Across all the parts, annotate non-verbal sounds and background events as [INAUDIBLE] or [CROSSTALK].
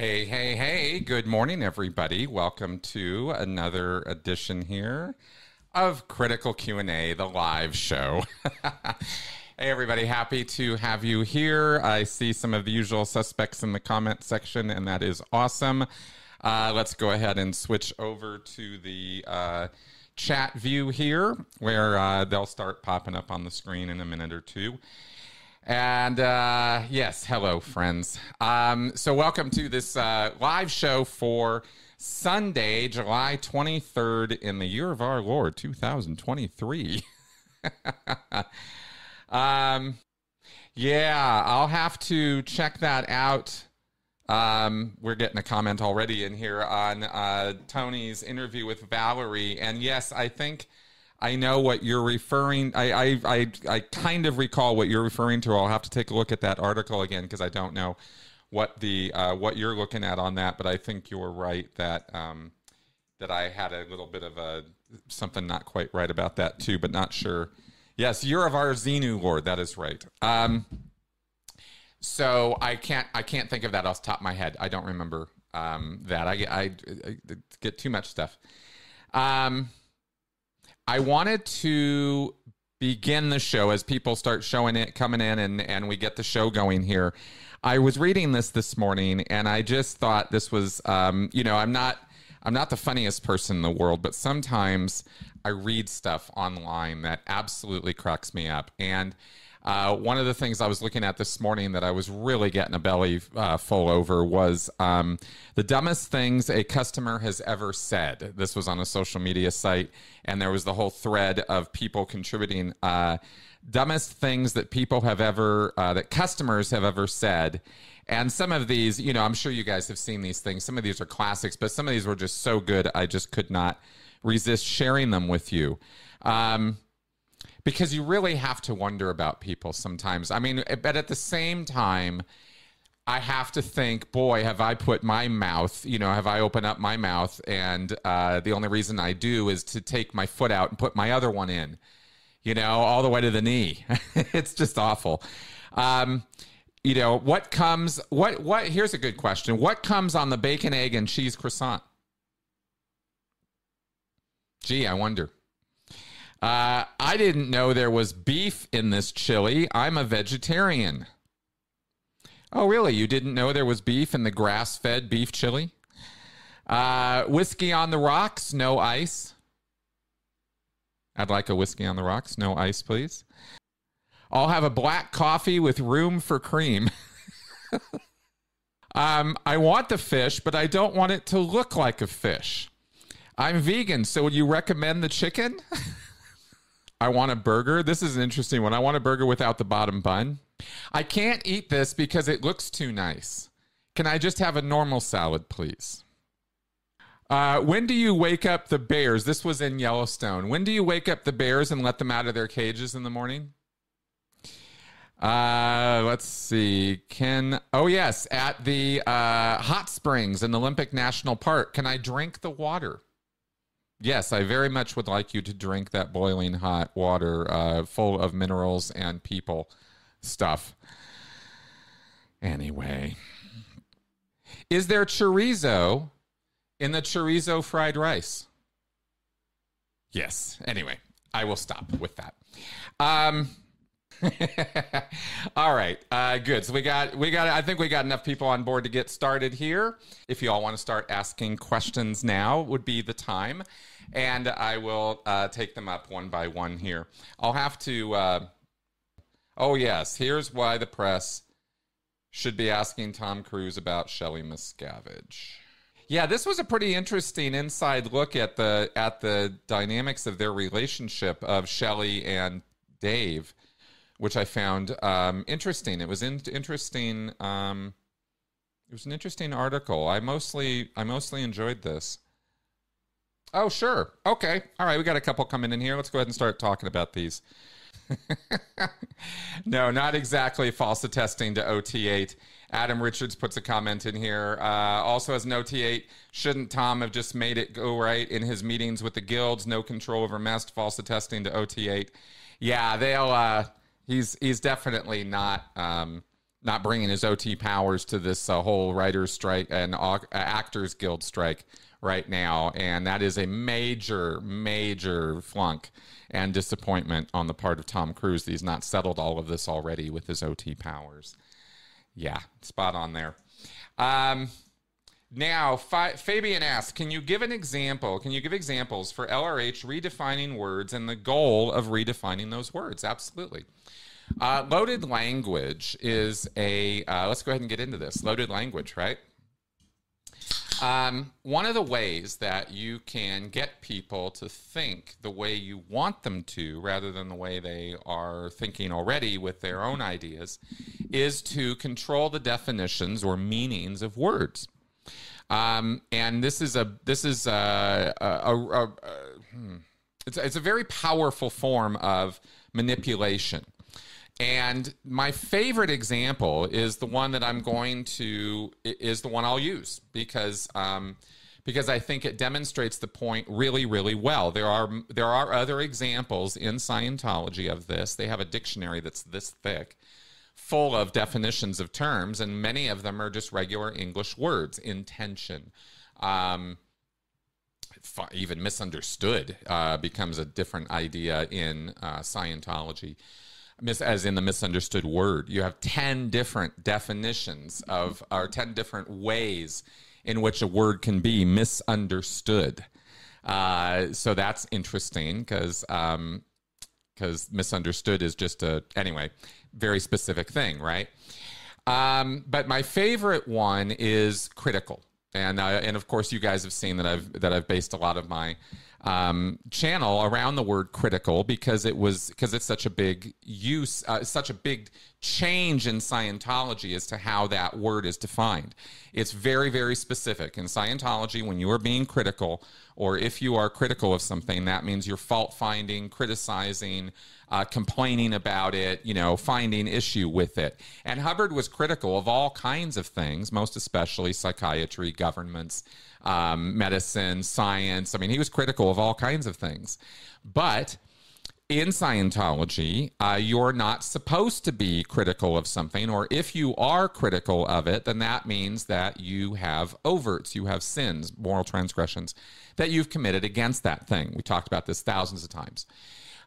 Hey, hey, hey. Good morning, everybody. Welcome to another edition here of Critical Q&A, the live show. [LAUGHS] hey, everybody. Happy to have you here. I see some of the usual suspects in the comment section, and that is awesome. Uh, let's go ahead and switch over to the uh, chat view here, where uh, they'll start popping up on the screen in a minute or two. And uh, yes, hello, friends. Um, so, welcome to this uh, live show for Sunday, July 23rd, in the year of our Lord, 2023. [LAUGHS] um, yeah, I'll have to check that out. Um, we're getting a comment already in here on uh, Tony's interview with Valerie. And yes, I think I know what you're referring. I, I I I kind of recall what you're referring to. I'll have to take a look at that article again because I don't know what the uh, what you're looking at on that. But I think you're right that um, that I had a little bit of a something not quite right about that too, but not sure. Yes, year of our Xenu Lord. That is right. Um, so I can't I can't think of that off the top of my head. I don't remember um, that. I, I, I get too much stuff. Um, I wanted to begin the show as people start showing it coming in and and we get the show going here. I was reading this this morning and I just thought this was um, you know, I'm not I'm not the funniest person in the world, but sometimes I read stuff online that absolutely cracks me up. And uh, one of the things I was looking at this morning that I was really getting a belly uh, full over was um, the dumbest things a customer has ever said. This was on a social media site, and there was the whole thread of people contributing uh, dumbest things that people have ever, uh, that customers have ever said. And some of these, you know, I'm sure you guys have seen these things. Some of these are classics, but some of these were just so good, I just could not resist sharing them with you. Um, because you really have to wonder about people sometimes. I mean, but at the same time, I have to think, boy, have I put my mouth, you know, have I opened up my mouth? And uh, the only reason I do is to take my foot out and put my other one in, you know, all the way to the knee. [LAUGHS] it's just awful. Um, you know, what comes, what, what, here's a good question. What comes on the bacon, egg, and cheese croissant? Gee, I wonder. Uh, I didn't know there was beef in this chili. I'm a vegetarian. Oh, really? You didn't know there was beef in the grass fed beef chili? Uh, whiskey on the rocks, no ice. I'd like a whiskey on the rocks, no ice, please. I'll have a black coffee with room for cream. [LAUGHS] um, I want the fish, but I don't want it to look like a fish. I'm vegan, so would you recommend the chicken? [LAUGHS] I want a burger. This is an interesting one. I want a burger without the bottom bun. I can't eat this because it looks too nice. Can I just have a normal salad, please? Uh, when do you wake up the bears? This was in Yellowstone. When do you wake up the bears and let them out of their cages in the morning? Uh, let's see. Can oh yes, at the uh, hot springs in Olympic National Park. Can I drink the water? Yes, I very much would like you to drink that boiling hot water uh, full of minerals and people stuff. Anyway, is there chorizo in the chorizo fried rice? Yes. Anyway, I will stop with that. Um, [LAUGHS] all right, uh, good. So we got we got. I think we got enough people on board to get started here. If you all want to start asking questions now, would be the time, and I will uh, take them up one by one here. I'll have to. Uh, oh yes, here's why the press should be asking Tom Cruise about Shelley Miscavige. Yeah, this was a pretty interesting inside look at the at the dynamics of their relationship of Shelley and Dave which I found um, interesting. It was in- interesting. Um, it was an interesting article. I mostly I mostly enjoyed this. Oh sure, okay, all right. We got a couple coming in here. Let's go ahead and start talking about these. [LAUGHS] no, not exactly false attesting to OT8. Adam Richards puts a comment in here. Uh, also, as an OT8, shouldn't Tom have just made it go right in his meetings with the guilds? No control over messed false attesting to OT8. Yeah, they'll. Uh, he's he's definitely not um, not bringing his OT powers to this uh, whole writers' strike and uh, actors guild strike right now, and that is a major, major flunk and disappointment on the part of Tom Cruise he's not settled all of this already with his OT powers. Yeah, spot on there. Um, now, Fi- Fabian asks, can you give an example? Can you give examples for LRH redefining words and the goal of redefining those words? Absolutely. Uh, loaded language is a, uh, let's go ahead and get into this. Loaded language, right? Um, one of the ways that you can get people to think the way you want them to, rather than the way they are thinking already with their own ideas, is to control the definitions or meanings of words. Um, and this is a this is a, a, a, a hmm. it's, it's a very powerful form of manipulation. And my favorite example is the one that I'm going to is the one I'll use because um, because I think it demonstrates the point really really well. There are there are other examples in Scientology of this. They have a dictionary that's this thick, full of definitions of terms, and many of them are just regular English words. Intention. Um, even misunderstood uh, becomes a different idea in uh, Scientology as in the misunderstood word. You have 10 different definitions of, or 10 different ways in which a word can be misunderstood. Uh, so that's interesting because um, because misunderstood is just a anyway very specific thing, right? Um, but my favorite one is critical, and uh, and of course you guys have seen that I've that I've based a lot of my um, channel around the word critical because it was because it's such a big use, uh, such a big change in Scientology as to how that word is defined. It's very, very specific in Scientology. When you are being critical, or if you are critical of something, that means you're fault finding, criticizing, uh, complaining about it, you know, finding issue with it. And Hubbard was critical of all kinds of things, most especially psychiatry, governments um, medicine, science. I mean, he was critical of all kinds of things. But in Scientology, uh, you're not supposed to be critical of something, or if you are critical of it, then that means that you have overts, you have sins, moral transgressions that you've committed against that thing. We talked about this thousands of times.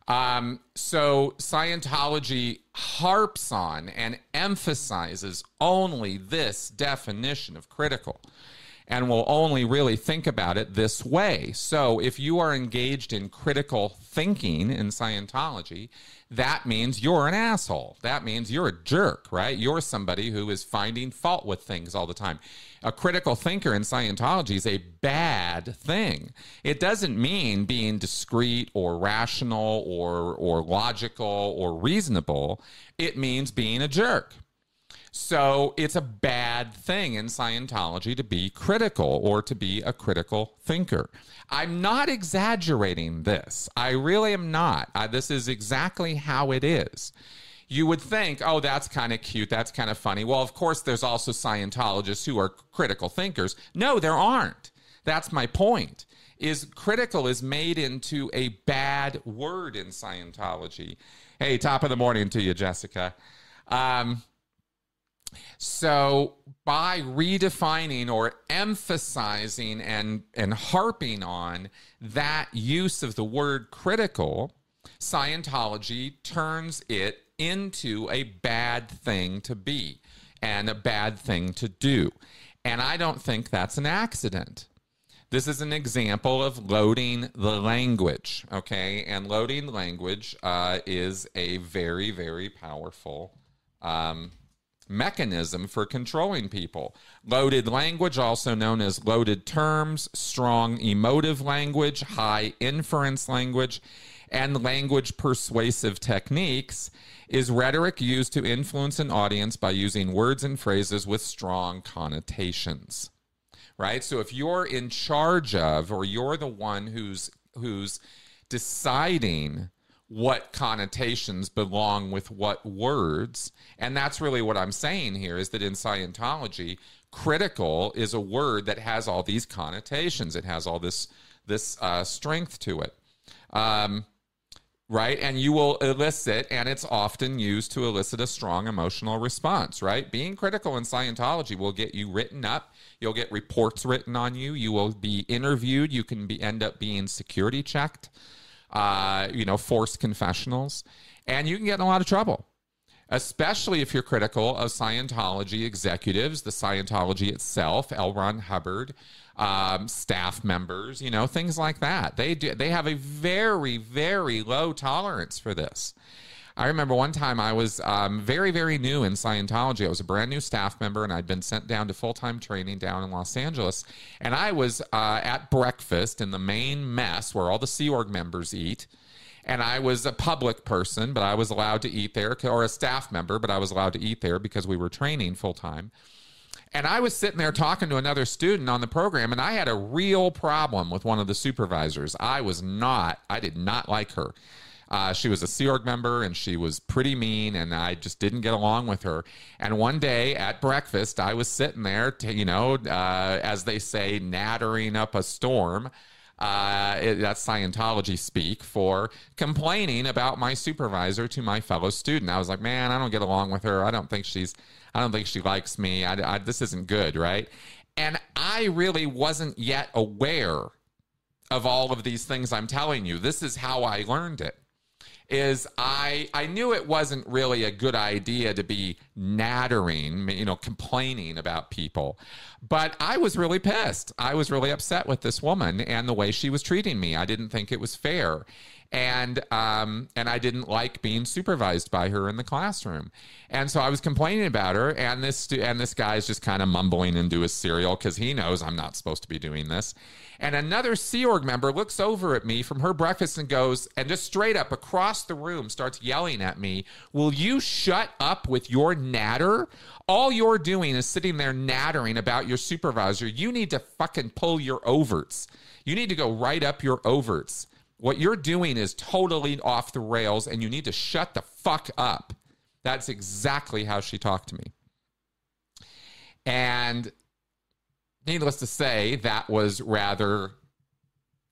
Um, so Scientology harps on and emphasizes only this definition of critical and will only really think about it this way. So if you are engaged in critical thinking in Scientology, that means you're an asshole. That means you're a jerk, right? You're somebody who is finding fault with things all the time. A critical thinker in Scientology is a bad thing. It doesn't mean being discreet or rational or, or logical or reasonable. It means being a jerk. So it's a bad thing in Scientology to be critical or to be a critical thinker. I'm not exaggerating this. I really am not. Uh, this is exactly how it is. You would think, oh, that's kind of cute. That's kind of funny. Well, of course, there's also Scientologists who are critical thinkers. No, there aren't. That's my point. Is critical is made into a bad word in Scientology. Hey, top of the morning to you, Jessica. Um, so by redefining or emphasizing and, and harping on that use of the word critical, Scientology turns it into a bad thing to be and a bad thing to do. And I don't think that's an accident. This is an example of loading the language, okay? And loading language uh, is a very, very powerful um, mechanism for controlling people. Loaded language, also known as loaded terms, strong emotive language, high inference language, and language persuasive techniques, is rhetoric used to influence an audience by using words and phrases with strong connotations. Right? So if you're in charge of or you're the one who's who's deciding what connotations belong with what words. And that's really what I'm saying here is that in Scientology, critical is a word that has all these connotations. It has all this this uh, strength to it. Um, right? And you will elicit, and it's often used to elicit a strong emotional response, right? Being critical in Scientology will get you written up. You'll get reports written on you. You will be interviewed. You can be end up being security checked. Uh, you know, forced confessionals, and you can get in a lot of trouble especially if you're critical of Scientology executives, the Scientology itself, L. Ron Hubbard, um, staff members, you know, things like that. They do. They have a very, very low tolerance for this. I remember one time I was um, very, very new in Scientology. I was a brand new staff member, and I'd been sent down to full time training down in Los Angeles. And I was uh, at breakfast in the main mess where all the Sea Org members eat and I was a public person, but I was allowed to eat there, or a staff member, but I was allowed to eat there because we were training full time. And I was sitting there talking to another student on the program, and I had a real problem with one of the supervisors. I was not, I did not like her. Uh, she was a Sea Org member and she was pretty mean, and I just didn't get along with her. And one day at breakfast, I was sitting there, to, you know, uh, as they say, nattering up a storm. Uh, it, that's Scientology speak for complaining about my supervisor to my fellow student. I was like, man, I don't get along with her. I don't think she's, I don't think she likes me. I, I, this isn't good, right? And I really wasn't yet aware of all of these things I'm telling you. This is how I learned it is I I knew it wasn't really a good idea to be nattering, you know, complaining about people. But I was really pissed. I was really upset with this woman and the way she was treating me. I didn't think it was fair and um, and I didn't like being supervised by her in the classroom, and so I was complaining about her, and this and this guy's just kind of mumbling into his cereal because he knows I'm not supposed to be doing this, and another Sea Org member looks over at me from her breakfast and goes and just straight up across the room starts yelling at me, "Will you shut up with your natter? All you're doing is sitting there nattering about your supervisor. You need to fucking pull your overts." You need to go write up your overts. What you're doing is totally off the rails and you need to shut the fuck up. That's exactly how she talked to me. And needless to say, that was rather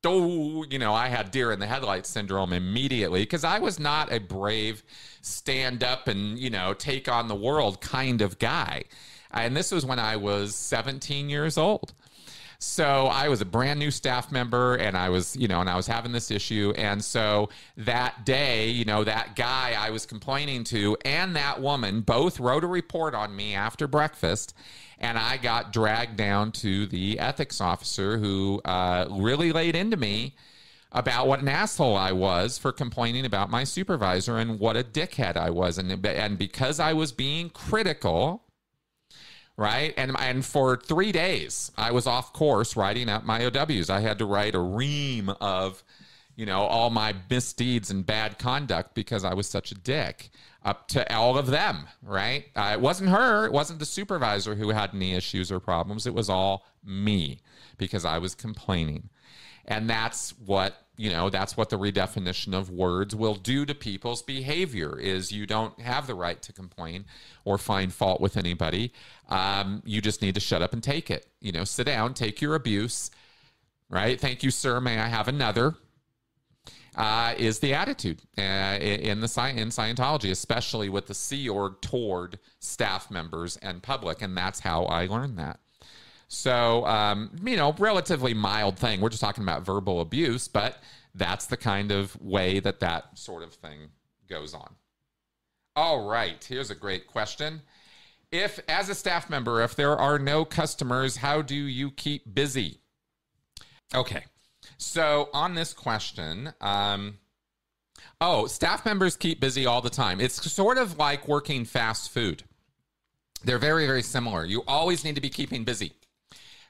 oh, you know, I had deer in the headlights syndrome immediately because I was not a brave stand up and, you know, take on the world kind of guy. And this was when I was 17 years old. So I was a brand new staff member and I was, you know, and I was having this issue. And so that day, you know, that guy I was complaining to and that woman both wrote a report on me after breakfast. And I got dragged down to the ethics officer who uh, really laid into me about what an asshole I was for complaining about my supervisor and what a dickhead I was. And, and because I was being critical, right? And and for three days, I was off course writing up my OWs. I had to write a ream of, you know, all my misdeeds and bad conduct because I was such a dick up to all of them, right? Uh, it wasn't her, it wasn't the supervisor who had any issues or problems. It was all me because I was complaining. And that's what you know that's what the redefinition of words will do to people's behavior is you don't have the right to complain or find fault with anybody. Um, you just need to shut up and take it. You know sit down take your abuse right? Thank you sir. May i have another? Uh, is the attitude uh, in the in Scientology, especially with the Sea Org toward staff members and public, and that's how I learned that. So, um, you know, relatively mild thing. We're just talking about verbal abuse, but that's the kind of way that that sort of thing goes on. All right, here's a great question. If, as a staff member, if there are no customers, how do you keep busy? Okay, so on this question, um, oh, staff members keep busy all the time. It's sort of like working fast food. They're very, very similar. You always need to be keeping busy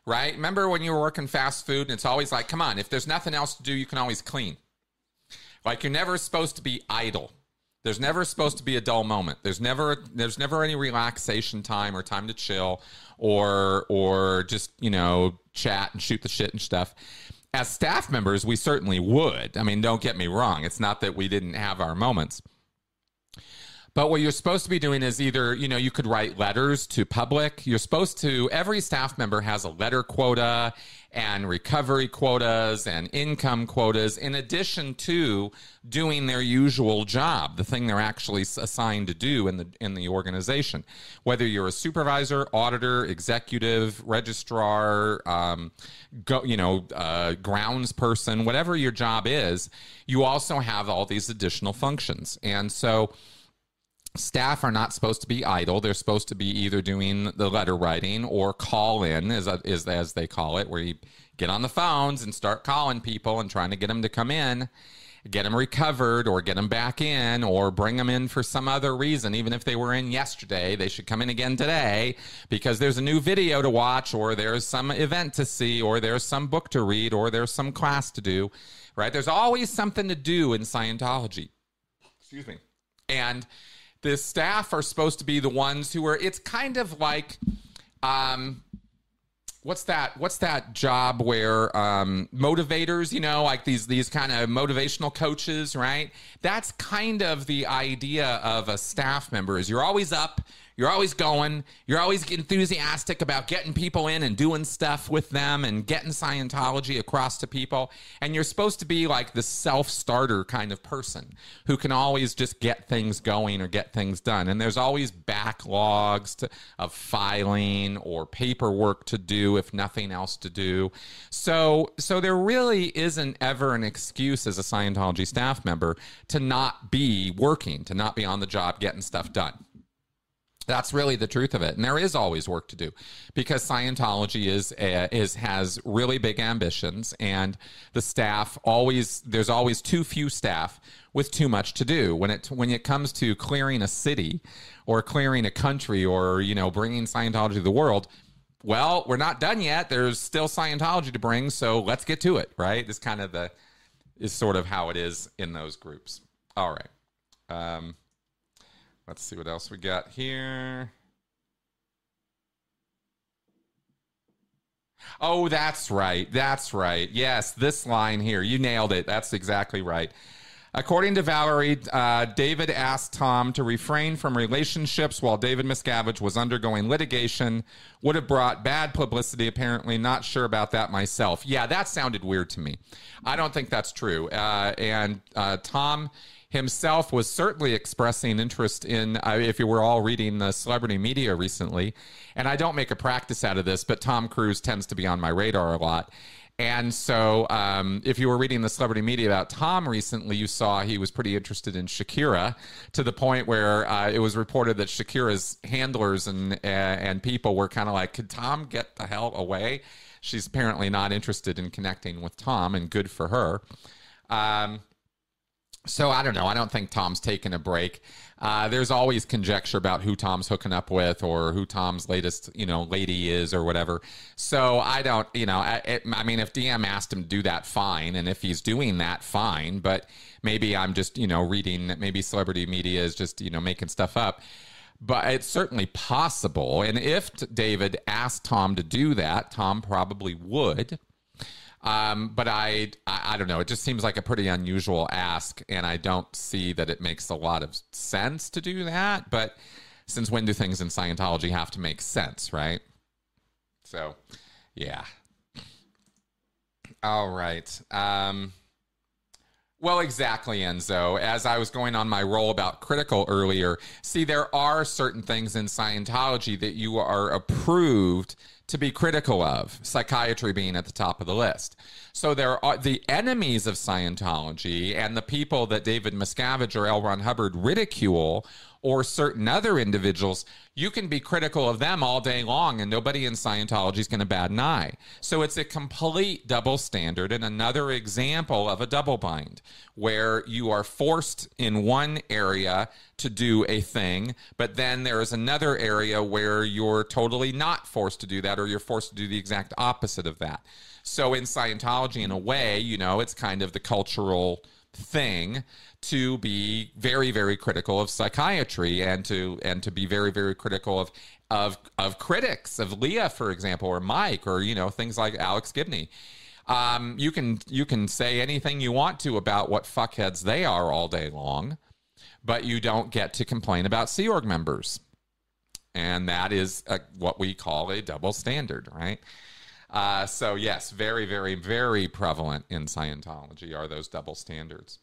right? Remember when you were working fast food and it's always like, come on, if there's nothing else to do, you can always clean. Like you're never supposed to be idle. There's never supposed to be a dull moment. There's never there's never any relaxation time or time to chill or or just, you know, chat and shoot the shit and stuff. As staff members, we certainly would. I mean, don't get me wrong. It's not that we didn't have our moments. But what you're supposed to be doing is either, you know, you could write letters to public. You're supposed to, every staff member has a letter quota and recovery quotas and income quotas in addition to doing their usual job, the thing they're actually assigned to do in the in the organization. Whether you're a supervisor, auditor, executive, registrar, um, go, you know, uh, grounds person, whatever your job is, you also have all these additional functions, and so staff are not supposed to be idle. They're supposed to be either doing the letter writing or call in, as, as, as they call it, where you get on the phones and start calling people and trying to get them to come in, get them recovered or get them back in or bring them in for some other reason. Even if they were in yesterday, they should come in again today because there's a new video to watch or there's some event to see or there's some book to read or there's some class to do, right? There's always something to do in Scientology. Excuse me. And the staff are supposed to be the ones who are it's kind of like um what's that what's that job where um motivators you know like these these kind of motivational coaches right? That's kind of the idea of a staff member is you're always up you're always going. You're always enthusiastic about getting people in and doing stuff with them and getting Scientology across to people. And you're supposed to be like the self starter kind of person who can always just get things going or get things done. And there's always backlogs to, of filing or paperwork to do if nothing else to do. So, so there really isn't ever an excuse as a Scientology staff member to not be working, to not be on the job getting stuff done. That's really the truth of it, and there is always work to do because Scientology is uh, is has really big ambitions, and the staff always there's always too few staff with too much to do. When it when it comes to clearing a city or clearing a country or you know bringing Scientology to the world, well, we're not done yet. There's still Scientology to bring, so let's get to it. Right? This kind of the is sort of how it is in those groups. All right. Um, Let's see what else we got here. Oh, that's right. That's right. Yes, this line here. You nailed it. That's exactly right. According to Valerie, uh, David asked Tom to refrain from relationships while David Miscavige was undergoing litigation. Would have brought bad publicity, apparently. Not sure about that myself. Yeah, that sounded weird to me. I don't think that's true. Uh, and uh, Tom himself was certainly expressing interest in, uh, if you were all reading the celebrity media recently, and I don't make a practice out of this, but Tom Cruise tends to be on my radar a lot. And so, um, if you were reading the celebrity media about Tom recently, you saw he was pretty interested in Shakira to the point where uh, it was reported that Shakira's handlers and uh, and people were kind of like, "Could Tom get the hell away?" She's apparently not interested in connecting with Tom, and good for her. Um, so I don't know. I don't think Tom's taking a break. Uh, there's always conjecture about who Tom's hooking up with or who Tom's latest, you know, lady is or whatever. So I don't, you know, I, it, I mean, if DM asked him to do that, fine. And if he's doing that, fine. But maybe I'm just, you know, reading that maybe celebrity media is just, you know, making stuff up. But it's certainly possible. And if David asked Tom to do that, Tom probably would. Um, but I, I, I don't know. It just seems like a pretty unusual ask, and I don't see that it makes a lot of sense to do that. But since when do things in Scientology have to make sense, right? So, yeah. All right. Um, well, exactly, Enzo. As I was going on my roll about critical earlier, see, there are certain things in Scientology that you are approved to be critical of, psychiatry being at the top of the list. So there are the enemies of Scientology and the people that David Miscavige or L. Ron Hubbard ridicule or certain other individuals, you can be critical of them all day long and nobody in Scientology is going to bat an eye. So it's a complete double standard and another example of a double bind where you are forced in one area to do a thing, but then there is another area where you're totally not forced to do that or you're forced to do the exact opposite of that. So in Scientology, in a way, you know, it's kind of the cultural thing to be very very critical of psychiatry and to and to be very very critical of of of critics of Leah for example or Mike or you know things like Alex Gibney um, you can you can say anything you want to about what fuckheads they are all day long but you don't get to complain about Sea Org members. And that is a, what we call a double standard, right? Uh, so, yes, very, very, very prevalent in Scientology are those double standards.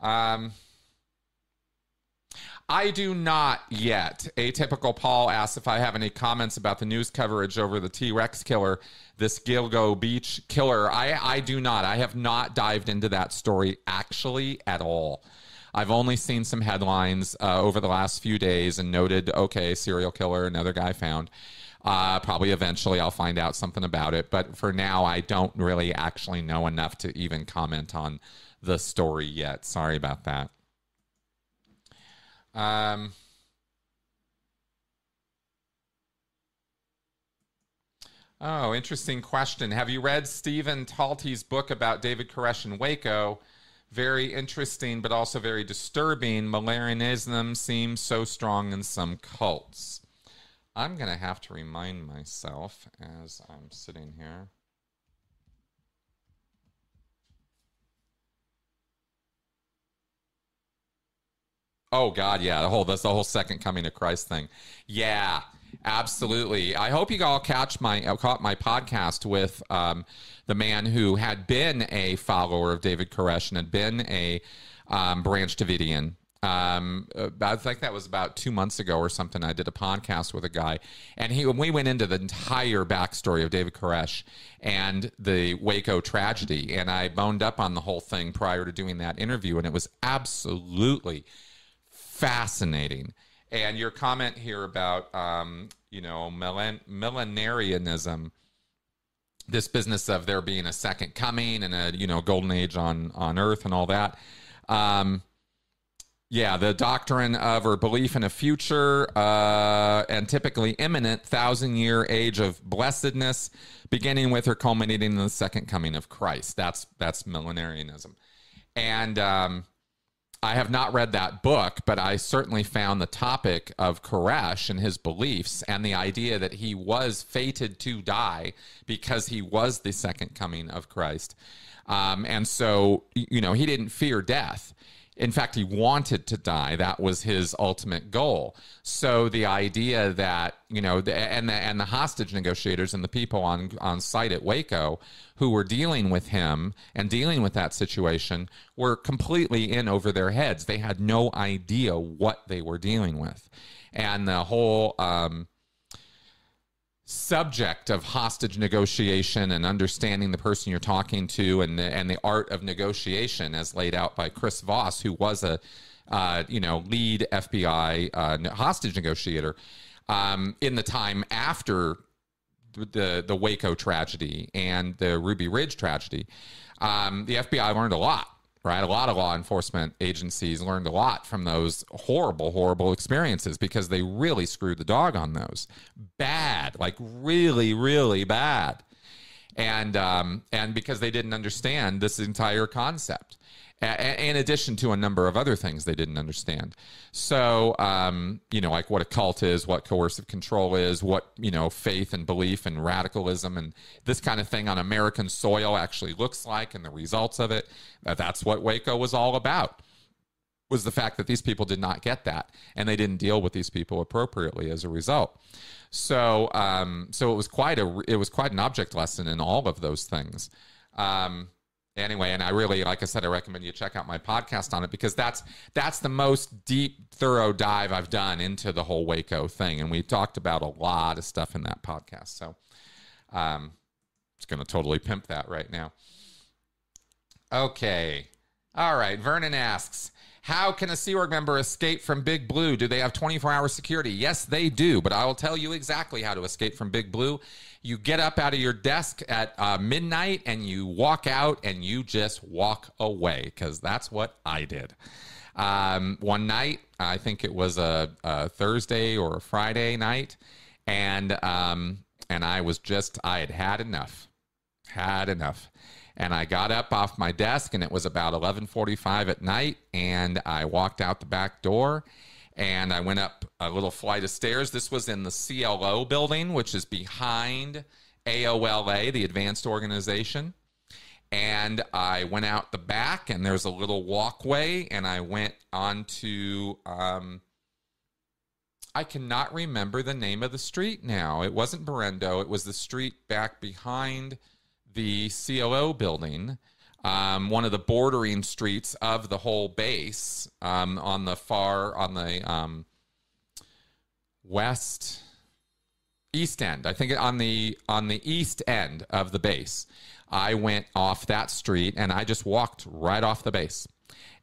Um, I do not yet. Atypical Paul asks if I have any comments about the news coverage over the T Rex killer, this Gilgo Beach killer. I, I do not. I have not dived into that story actually at all. I've only seen some headlines uh, over the last few days and noted, okay, serial killer, another guy found. Uh, probably eventually I'll find out something about it. But for now, I don't really actually know enough to even comment on the story yet. Sorry about that. Um, oh, interesting question. Have you read Stephen Talty's book about David Koresh and Waco? Very interesting, but also very disturbing. Millenarianism seems so strong in some cults. I'm going to have to remind myself as I'm sitting here. Oh God, yeah, the whole that's the whole second coming of Christ thing. Yeah, absolutely. I hope you all catch my uh, caught my podcast with um, the man who had been a follower of David Koresh and had been a um, Branch Davidian. Um, I think that was about two months ago or something. I did a podcast with a guy, and he we went into the entire backstory of David Koresh and the Waco tragedy, and I boned up on the whole thing prior to doing that interview, and it was absolutely fascinating. And your comment here about, um, you know, millen- millenarianism, this business of there being a second coming and a, you know, golden age on, on earth and all that. Um, yeah, the doctrine of or belief in a future uh, and typically imminent thousand year age of blessedness, beginning with or culminating in the second coming of Christ. That's that's millenarianism, and um, I have not read that book, but I certainly found the topic of Koresh and his beliefs and the idea that he was fated to die because he was the second coming of Christ. Um, and so, you know, he didn't fear death. In fact, he wanted to die. That was his ultimate goal. So the idea that you know, the, and the and the hostage negotiators and the people on on site at Waco who were dealing with him and dealing with that situation were completely in over their heads. They had no idea what they were dealing with, and the whole. Um, subject of hostage negotiation and understanding the person you're talking to and the, and the art of negotiation as laid out by Chris Voss, who was a uh, you know lead FBI uh, hostage negotiator um, in the time after the the Waco tragedy and the Ruby Ridge tragedy. Um, the FBI learned a lot right? A lot of law enforcement agencies learned a lot from those horrible, horrible experiences because they really screwed the dog on those. Bad, like really, really bad. And um, and because they didn't understand this entire concept in addition to a number of other things they didn't understand. So, um, you know, like what a cult is, what coercive control is, what, you know, faith and belief and radicalism and this kind of thing on American soil actually looks like and the results of it. That's what Waco was all about. Was the fact that these people did not get that, and they didn't deal with these people appropriately as a result. So, um, so it was quite a it was quite an object lesson in all of those things. Um, anyway and i really like i said i recommend you check out my podcast on it because that's that's the most deep thorough dive i've done into the whole waco thing and we talked about a lot of stuff in that podcast so um it's going to totally pimp that right now okay all right vernon asks how can a Sea Org member escape from Big Blue? Do they have 24 hour security? Yes, they do, but I will tell you exactly how to escape from Big Blue. You get up out of your desk at uh, midnight and you walk out and you just walk away because that's what I did. Um, one night, I think it was a, a, Thursday or a Friday night, and um, and I was just I had had enough, had enough and I got up off my desk and it was about 11:45 at night and I walked out the back door and I went up a little flight of stairs. This was in the CLO building, which is behind AOLA, the advanced organization. and I went out the back, and there's a little walkway, and I went onto. Um, I cannot remember the name of the street now. It wasn't Berendo. It was the street back behind the CLO building, um, one of the bordering streets of the whole base um, on the far on the um, west east end. I think on the on the east end of the base. I went off that street and I just walked right off the base.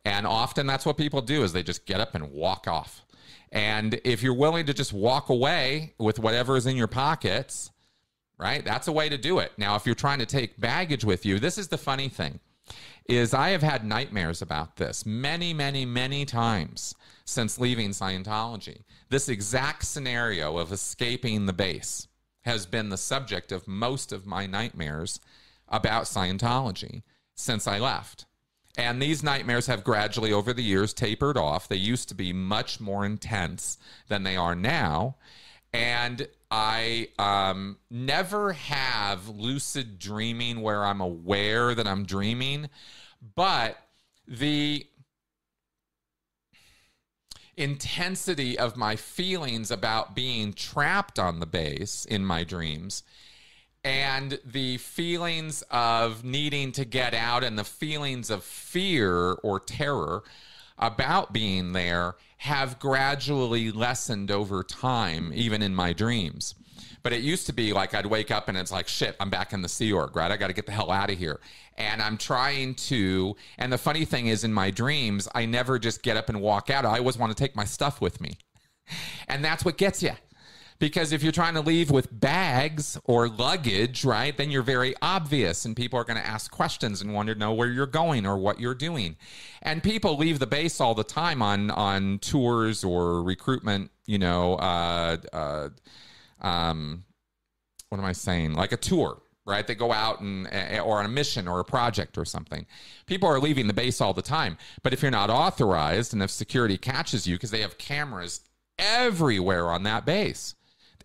And often that's what people do is they just get up and walk off. And if you're willing to just walk away with whatever is in your pockets, right? That's a way to do it. Now, if you're trying to take baggage with you, this is the funny thing is I have had nightmares about this many, many, many times since leaving Scientology. This exact scenario of escaping the base has been the subject of most of my nightmares about Scientology since I left. And these nightmares have gradually, over the years, tapered off. They used to be much more intense than they are now. And I um, never have lucid dreaming where I'm aware that I'm dreaming, but the intensity of my feelings about being trapped on the base in my dreams and the feelings of needing to get out and the feelings of fear or terror about being there have gradually lessened over time, even in my dreams. But it used to be like I'd wake up and it's like, shit, I'm back in the Sea Org, right? I got to get the hell out of here. And I'm trying to. And the funny thing is, in my dreams, I never just get up and walk out. I always want to take my stuff with me. And that's what gets you. Because if you're trying to leave with bags or luggage, right, then you're very obvious and people are going to ask questions and want to know where you're going or what you're doing. And people leave the base all the time on on tours or recruitment, you know, uh, uh, um, what am I saying? Like a tour, right? They go out and or on a mission or a project or something. People are leaving the base all the time. But if you're not authorized and if security catches you because they have cameras everywhere on that base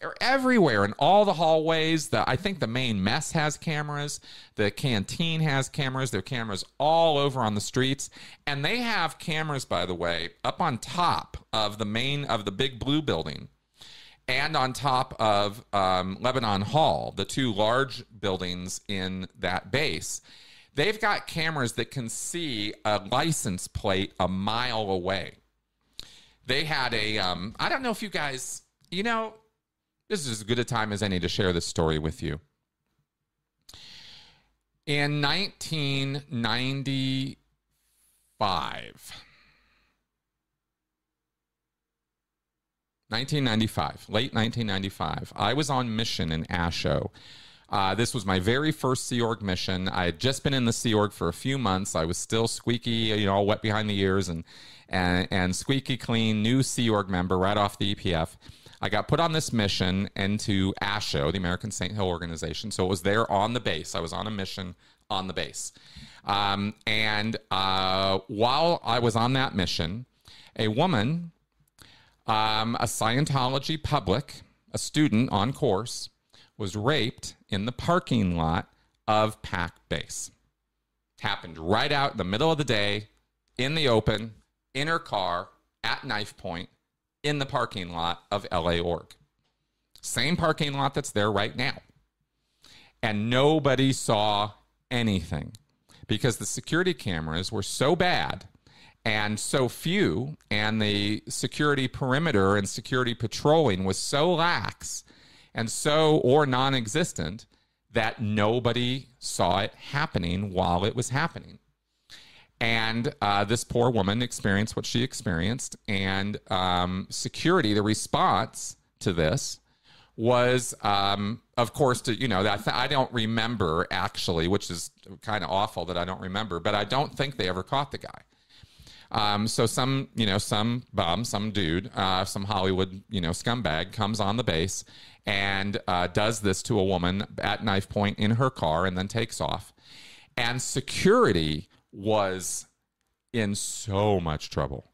they're everywhere in all the hallways. The I think the main mess has cameras. The canteen has cameras. There are cameras all over on the streets, and they have cameras, by the way, up on top of the main of the big blue building, and on top of um, Lebanon Hall, the two large buildings in that base. They've got cameras that can see a license plate a mile away. They had a. Um, I don't know if you guys, you know, this is as good a time as any to share this story with you. In 1995, 1995, late 1995, I was on mission in Asho. Uh, this was my very first Sea Org mission. I had just been in the Sea Org for a few months. I was still squeaky, you know, all wet behind the ears and, and, and squeaky clean, new Sea Org member right off the EPF. I got put on this mission into ASHO, the American St. Hill Organization. So it was there on the base. I was on a mission on the base. Um, and uh, while I was on that mission, a woman, um, a Scientology public, a student on course, was raped in the parking lot of PAC Base. Happened right out in the middle of the day, in the open, in her car, at knife point in the parking lot of LA Org. Same parking lot that's there right now. And nobody saw anything because the security cameras were so bad and so few, and the security perimeter and security patrolling was so lax and so or non existent that nobody saw it happening while it was happening. And uh, this poor woman experienced what she experienced. And um, security, the response to this was, um, of course, to, you know, I don't remember actually, which is kind of awful that I don't remember, but I don't think they ever caught the guy. Um, so some, you know, some bum, some dude, uh, some Hollywood, you know, scumbag comes on the base and uh, does this to a woman at knife point in her car and then takes off. And security was in so much trouble.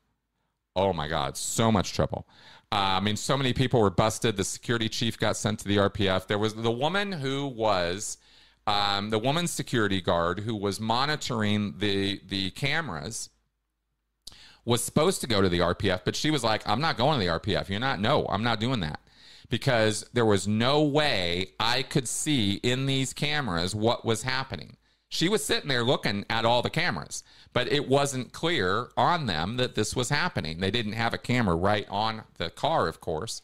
Oh my God, so much trouble. Uh, I mean, so many people were busted. The security chief got sent to the RPF. There was the woman who was um, the woman security guard who was monitoring the the cameras was supposed to go to the RPF, but she was like, "I'm not going to the RPF. You're not. No, I'm not doing that." Because there was no way I could see in these cameras what was happening. She was sitting there looking at all the cameras, but it wasn't clear on them that this was happening. They didn't have a camera right on the car, of course.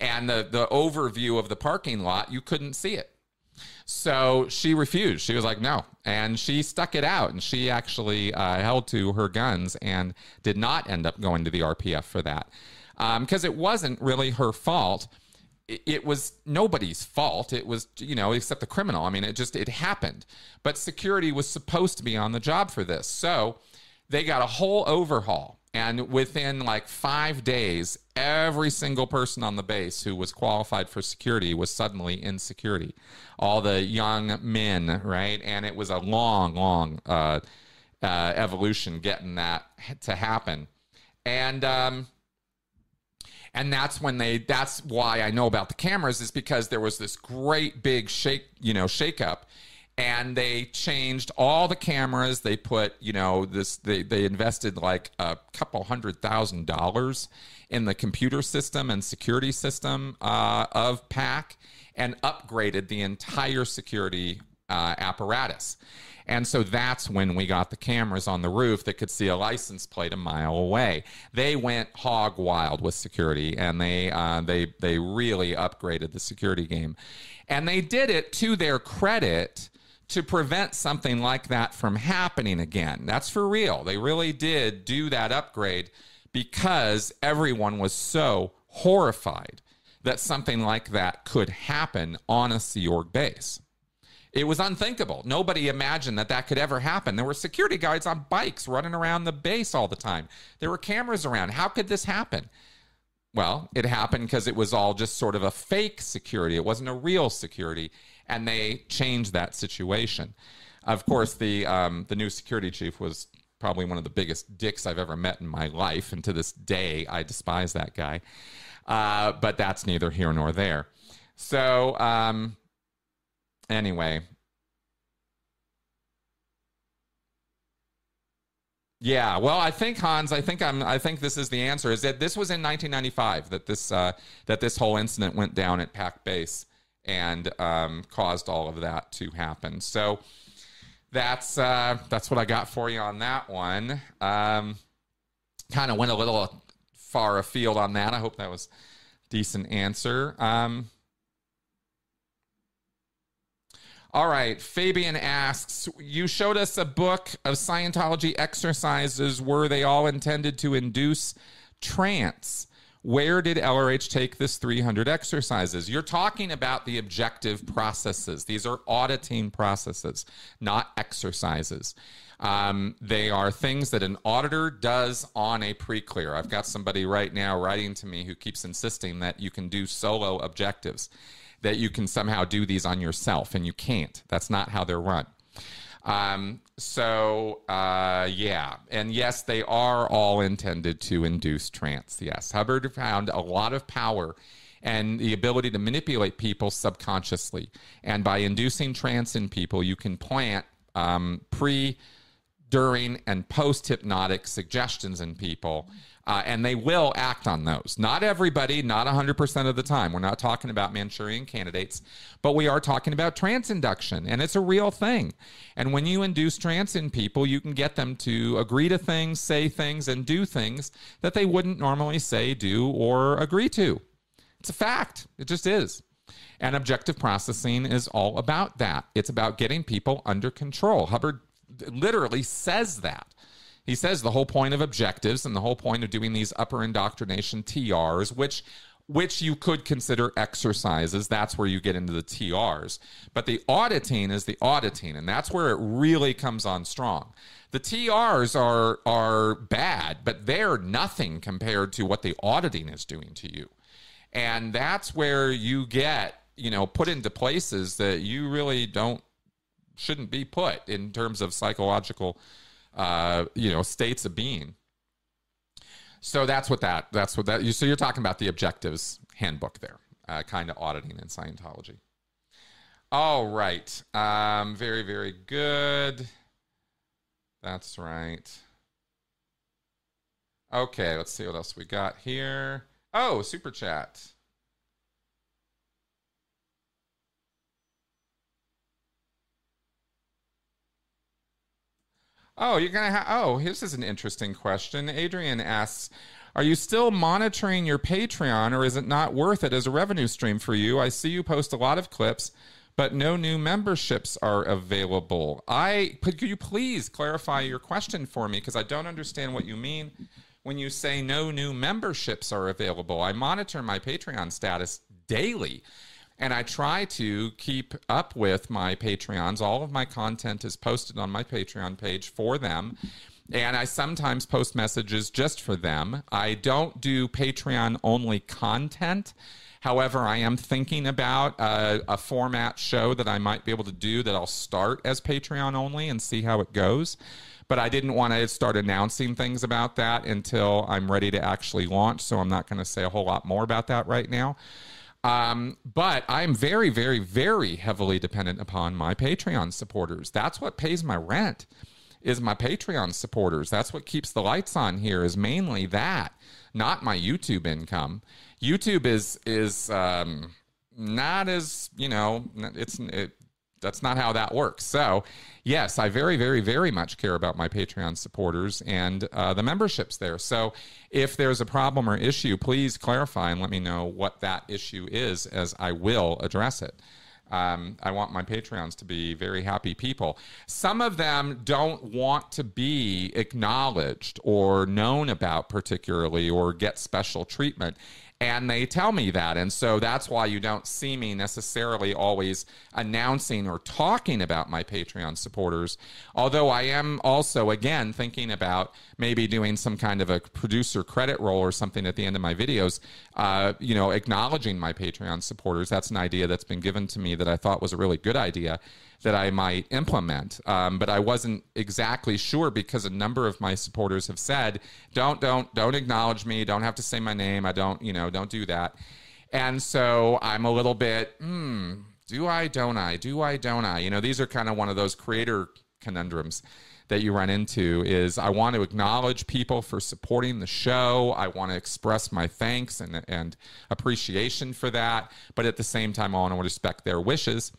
And the, the overview of the parking lot, you couldn't see it. So she refused. She was like, no. And she stuck it out. And she actually uh, held to her guns and did not end up going to the RPF for that. Because um, it wasn't really her fault. It, was nobody's fault. It was, you know, except the criminal. I mean, it just, it happened. But security was supposed to be on the job for this. So they got a whole overhaul. And within like five days, every single person on the base who was qualified for security was suddenly in security. All the young men, right? And it was a long, long uh, uh, evolution getting that to happen. And, um, and that's when they that's why i know about the cameras is because there was this great big shake you know shake up and they changed all the cameras. They put you know this they, they invested like a couple hundred thousand dollars in the computer system and security system uh, of pac and upgraded the entire security uh, apparatus and so that's when we got the cameras on the roof that could see a license plate a mile away. They went hog wild with security, and they uh, they they really upgraded the security game, and they did it to their credit to prevent something like that from happening again. That's for real. They really did do that upgrade because everyone was so horrified that something like that could happen on a Sea Org base. It was unthinkable. Nobody imagined that that could ever happen. There were security guards on bikes running around the base all the time. There were cameras around. How could this happen? Well, it happened because it was all just sort of a fake security. It wasn't a real security and they changed that situation. Of course, the um, the new security chief was probably one of the biggest dicks I've ever met in my life, and to this day, I despise that guy. Uh, but that's neither here nor there. So, um, anyway. Yeah, well, I think Hans, I think I'm, I think this is the answer. Is that this was in 1995 that this uh, that this whole incident went down at Pac Base, and um, caused all of that to happen. So that's uh, that's what I got for you on that one. Um, kind of went a little far afield on that. I hope that was decent answer. Um, all right, Fabian asks, you showed us a book of Scientology exercises. Were they all intended to induce trance? Where did LRH take this 300 exercises? You're talking about the objective processes. These are auditing processes, not exercises. Um, they are things that an auditor does on a pre clear. I've got somebody right now writing to me who keeps insisting that you can do solo objectives, that you can somehow do these on yourself, and you can't. That's not how they're run. Um, so, uh, yeah. And yes, they are all intended to induce trance. Yes. Hubbard found a lot of power and the ability to manipulate people subconsciously. And by inducing trance in people, you can plant um, pre, during, and post hypnotic suggestions in people uh, and they will act on those. Not everybody, not 100% of the time. We're not talking about Manchurian candidates, but we are talking about trance induction, and it's a real thing. And when you induce trance in people, you can get them to agree to things, say things, and do things that they wouldn't normally say, do, or agree to. It's a fact, it just is. And objective processing is all about that. It's about getting people under control. Hubbard literally says that. He says the whole point of objectives and the whole point of doing these upper indoctrination TRs, which which you could consider exercises. That's where you get into the TRs. But the auditing is the auditing, and that's where it really comes on strong. The TRs are are bad, but they're nothing compared to what the auditing is doing to you. And that's where you get, you know, put into places that you really don't shouldn't be put in terms of psychological uh, you know, states of being. So that's what that that's what that you so you're talking about the objectives handbook there, uh, kind of auditing in Scientology. All right. Um, very, very good. That's right. Okay, let's see what else we got here. Oh, super chat. Oh, you're gonna have. Oh, this is an interesting question. Adrian asks, "Are you still monitoring your Patreon, or is it not worth it as a revenue stream for you? I see you post a lot of clips, but no new memberships are available. I could you please clarify your question for me because I don't understand what you mean when you say no new memberships are available. I monitor my Patreon status daily." And I try to keep up with my Patreons. All of my content is posted on my Patreon page for them. And I sometimes post messages just for them. I don't do Patreon only content. However, I am thinking about a, a, format show that I might be able to do that I'll start as Patreon only and see how it goes. But I didn't want to start announcing things about that until I'm ready to actually launch. So I'm not going to say a whole lot more about that right now. Um, but I'm very, very, very heavily dependent upon my Patreon supporters. That's what pays my rent is my Patreon supporters. That's what keeps the lights on here is mainly that, not my YouTube income. YouTube is is um, not as you know it's it, that's not how that works. So, yes, I very, very, very much care about my Patreon supporters and uh, the memberships there. So, if there's a problem or issue, please clarify and let me know what that issue is, as I will address it. Um, I want my Patreons to be very happy people. Some of them don't want to be acknowledged or known about, particularly, or get special treatment and they tell me that. And so that's why you don't see me necessarily always announcing or talking about my patreon supporters although i am also again thinking about maybe doing some kind of a producer credit roll or something at the end of my videos uh, you know acknowledging my patreon supporters. That's an idea that's been given to me that i thought was a really good idea that I might implement. Um, but I wasn't exactly sure because a number of my supporters have said, "Don't, don't, don't acknowledge me. Don't have to say my name. I don't, you know, don't do that." And so I'm a little bit, hmm, do I, don't I? Do I, don't I? You know, these are kind of one of those creator conundrums that you run into is I want to acknowledge people for supporting the show. I want to express my thanks and, and appreciation for that. But at the same time, I want to respect their wishes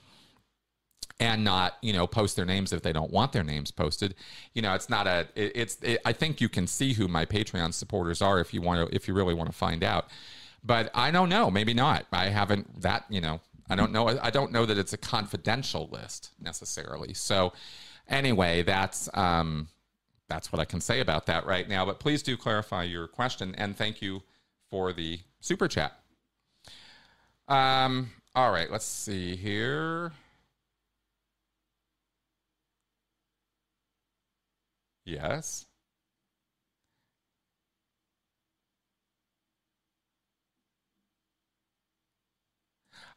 and not you know post their names if they don't want their names posted. You know it's not a it, it's it, i think you can see who my patreon supporters are if you want to if you really want to find out. But i don't know maybe not. I haven't that you know i don't know i don't know that it's a confidential list necessarily. So anyway that's um that's what i can say about that right now. But please do clarify your question and thank you for the super chat. Um all right let's see here Yes.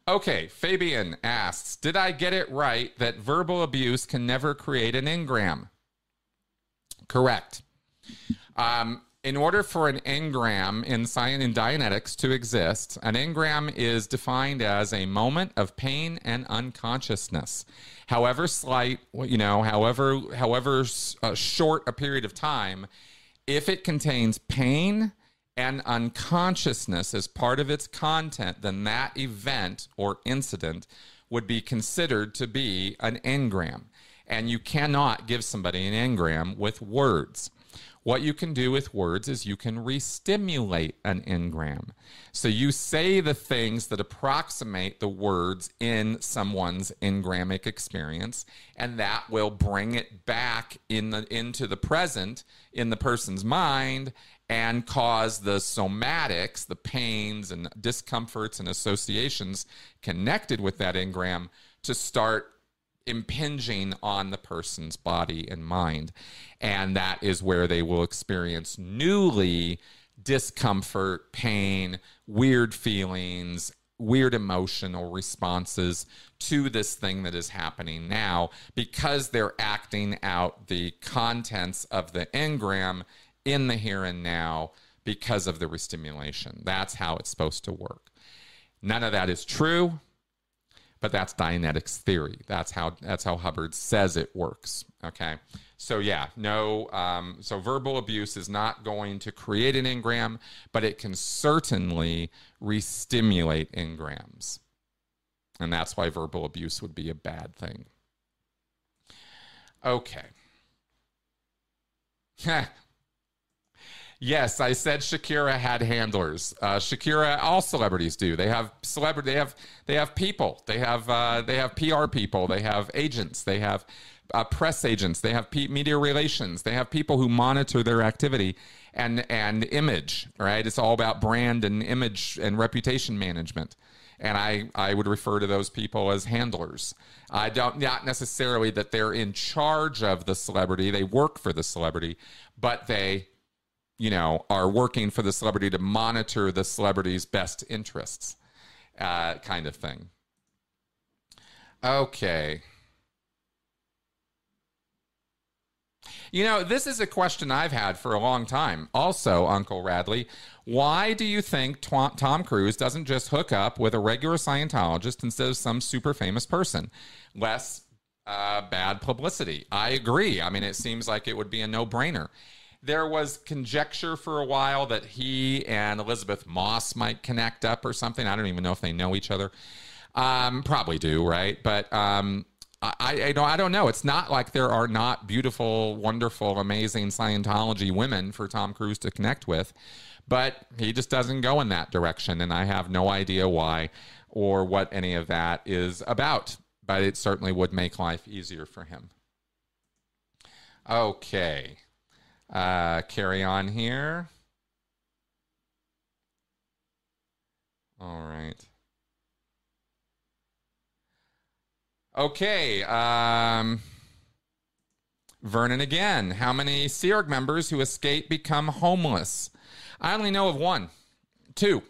Okay, Fabian asks Did I get it right that verbal abuse can never create an engram? Correct. Um, in order for an engram in science and Dianetics to exist, an engram is defined as a moment of pain and unconsciousness. However slight, you know, however however uh, short a period of time, if it contains pain and unconsciousness as part of its content, then that event or incident would be considered to be an engram. And you cannot give somebody an engram with words. What you can do with words is you can restimulate an engram. So you say the things that approximate the words in someone's engramic experience, and that will bring it back in the into the present in the person's mind and cause the somatics, the pains and discomforts and associations connected with that engram to start impinging on the person's body and mind. And that is where they will experience newly discomfort, pain, weird feelings, weird emotional responses to this thing that is happening now because they're acting out the contents of the engram in the here and now because of the restimulation. That's how it's supposed to work. None of that is true. But that's Dianetics theory. That's how that's how Hubbard says it works. Okay, so yeah, no. Um, so verbal abuse is not going to create an engram, but it can certainly re-stimulate engrams, and that's why verbal abuse would be a bad thing. Okay. [LAUGHS] Yes, I said Shakira had handlers. Uh, Shakira, all celebrities do. They have celebrity. They have they have people. They have uh, they have PR people. They have agents. They have uh, press agents. They have media relations. They have people who monitor their activity and and image. Right? It's all about brand and image and reputation management. And I I would refer to those people as handlers. I don't not necessarily that they're in charge of the celebrity. They work for the celebrity, but they you know, are working for the celebrity to monitor the celebrity's best interests, uh, kind of thing. Okay. You know, this is a question I've had for a long time. Also, Uncle Radley, why do you think Tom Cruise doesn't just hook up with a regular Scientologist instead of some super famous person? Less uh, bad publicity. I agree. I mean, it seems like it would be a no brainer. There was conjecture for a while that he and Elisabeth Moss might connect up or something. I don't even know if they know each other. Um, probably do, right? But um, I, I, don't, I don't know. It's not like there are not beautiful, wonderful, amazing Scientology women for Tom Cruise to connect with, but he just doesn't go in that direction, and I have no idea why or what any of that is about. But it certainly would make life easier for him. Okay. Uh, carry on here. All right. Okay. Um, Vernon again. How many Sea Org members who escape become homeless? I only know of one. Two.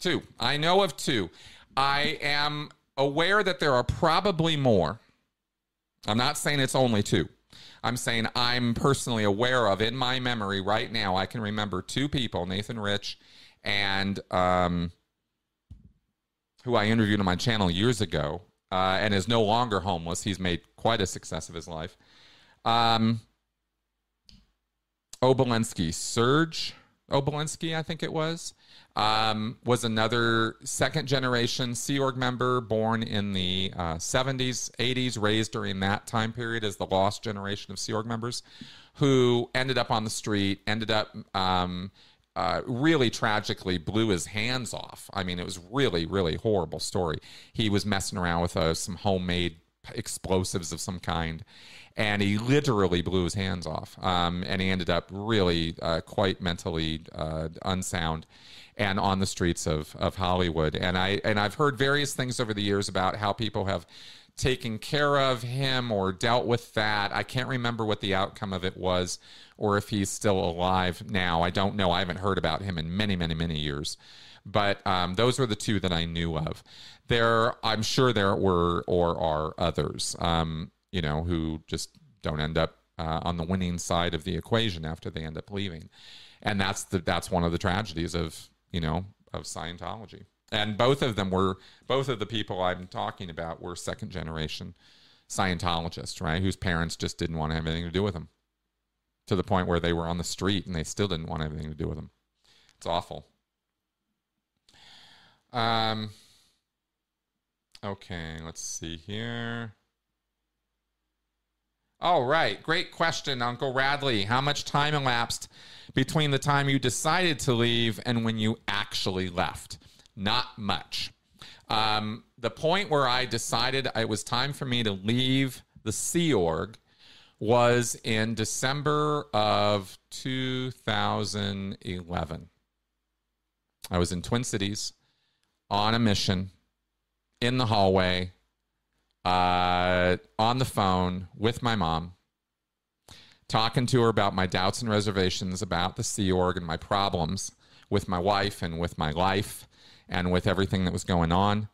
Two. I know of two. I am aware that there are probably more. I'm not saying it's only two. I'm saying I'm personally aware of in my memory right now. I can remember two people, Nathan Rich and um, who I interviewed on my channel years ago, uh, and is no longer homeless. He's made quite a success of his life. Um, Obolensky, Serge Obolensky, I think it was um, was another second generation Sea Org member born in the uh, 70s, 80s, raised during that time period as the lost generation of Sea Org members, who ended up on the street, ended up um, uh, really tragically blew his hands off. I mean, it was really, really horrible story. He was messing around with uh, some homemade explosives of some kind and he literally blew his hands off um, and he ended up really uh, quite mentally uh, unsound and on the streets of, of Hollywood. And I and I've heard various things over the years about how people have taken care of him or dealt with that. I can't remember what the outcome of it was or if he's still alive now. I don't know. I haven't heard about him in many, many, many years. But um, those were the two that I knew of. There, I'm sure there were or are others, um, you know, who just don't end up uh, on the winning side of the equation after they end up leaving. And that's the that's one of the tragedies of you know, of Scientology. And both of them were, both of the people I'm talking about were second generation Scientologists, right? Whose parents just didn't want to have anything to do with them to the point where they were on the street and they still didn't want anything to do with them. It's awful. Um, okay, let's see here. All right, great question, Uncle Radley. How much time elapsed between the time you decided to leave and when you actually left? Not much. Um, the point where I decided it was time for me to leave the Sea Org was in December of 2011. I was in Twin Cities on a mission in the hallway uh, on the phone with my mom, talking to her about my doubts and reservations about the Sea Org and my problems with my wife and with my life and with everything that was going on.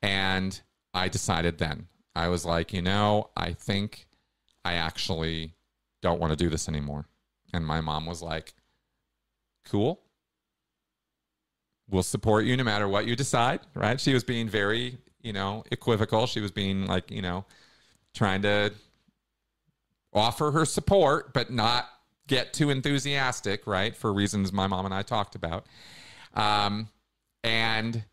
And I decided then, I was like, you know, I think I actually don't want to do this anymore. And my mom was like, cool. We'll support you no matter what you decide, right? She was being very you know, equivocal. She was being like, you know, trying to offer her support, but not get too enthusiastic, right? For reasons my mom and I talked about. Um, and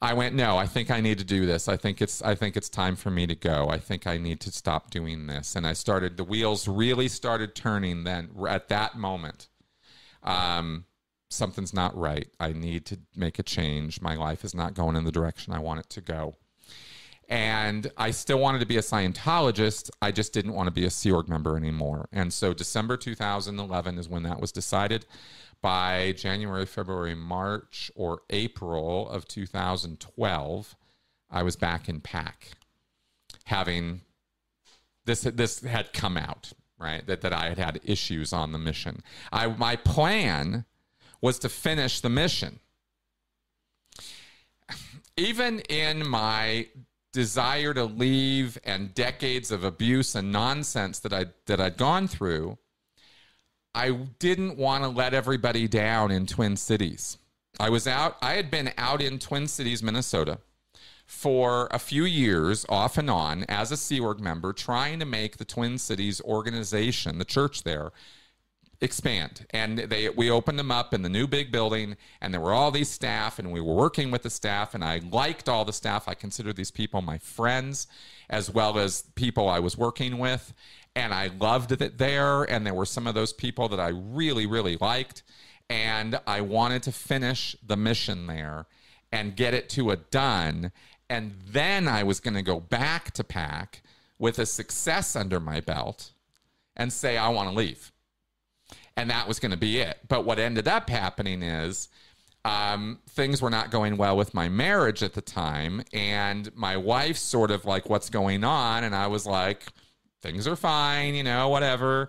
I went, no, I think I need to do this. I think it's I think it's time for me to go. I think I need to stop doing this. And I started the wheels really started turning then at that moment. Um, something's not right. I need to make a change. My life is not going in the direction I want it to go. And I still wanted to be a Scientologist. I just didn't want to be a Sea Org member anymore. And so December 2011 is when that was decided by January, February, March, or April of 2012, I was back in PAC, having this this had come out right that that I had had issues on the mission. I my plan was to finish the mission. Even in my desire to leave and decades of abuse and nonsense that I that I'd gone through, I didn't want to let everybody down in Twin Cities. I was out, I had been out in Twin Cities, Minnesota for a few years off and on as a Sea Org member, trying to make the Twin Cities organization, the church there, expand. And they we opened them up in the new big building, and there were all these staff, and we were working with the staff, and I liked all the staff. I considered these people my friends as well as people I was working with and I loved it there. And there were some of those people that I really, really liked. And I wanted to finish the mission there and get it to a done. And then I was going to go back to PAC with a success under my belt and say, I want to leave. And that was going to be it. But what ended up happening is um, things were not going well with my marriage at the time. And my wife sort of like, What's going on? And I was like, things are fine, you know, whatever.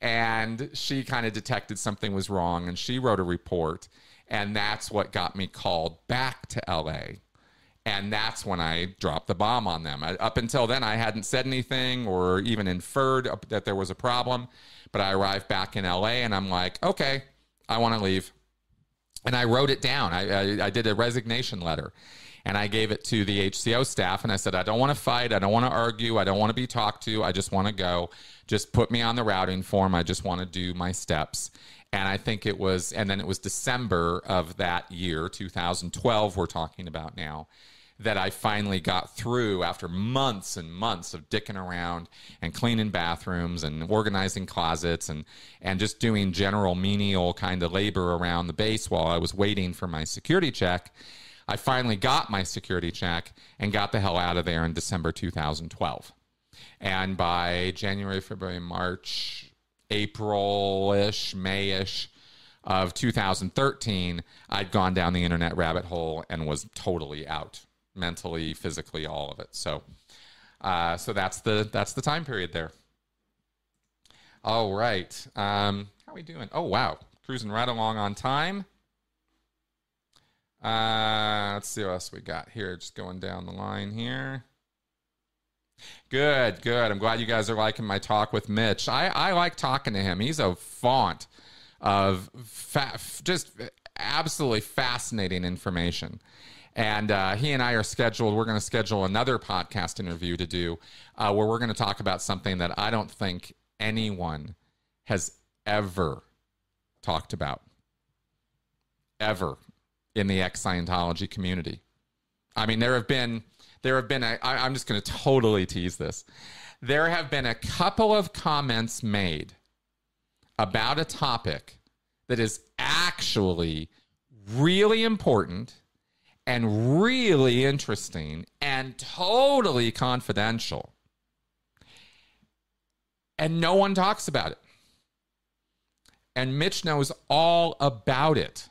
And she kind of detected something was wrong and she wrote a report. And that's what got me called back to LA. And that's when I dropped the bomb on them. I, up until then, I hadn't said anything or even inferred that there was a problem. But I arrived back in LA and I'm like, okay, I want to leave. And I wrote it down. I, I, I did a resignation letter and I gave it to the HCO staff and I said, I don't want to fight. I don't want to argue. I don't want to be talked to. I just want to go. Just put me on the routing form. I just want to do my steps. And I think it was, and then it was December of that year, 2012, we're talking about now, that I finally got through after months and months of dicking around and cleaning bathrooms and organizing closets and, and just doing general menial kind of labor around the base while I was waiting for my security check I finally got my security check and got the hell out of there in December 2012. And by January, February, March, April ish, May ish of 2013, I'd gone down the internet rabbit hole and was totally out mentally, physically, all of it. So, uh, so that's the that's the time period there. All right, um, how are we doing? Oh wow, cruising right along on time. Uh, let's see what else we got here. Just going down the line here. Good, good. I'm glad you guys are liking my talk with Mitch. I, I like talking to him. He's a font of fa- just absolutely fascinating information. And uh, he and I are scheduled, we're going to schedule another podcast interview to do uh, where we're going to talk about something that I don't think anyone has ever talked about. Ever in the ex Scientology community. I mean, there have been there have been a, I, I'm just going to totally tease this. There have been a couple of comments made about a topic that is actually really important and really interesting and totally confidential. And no one talks about it. And Mitch knows all about it.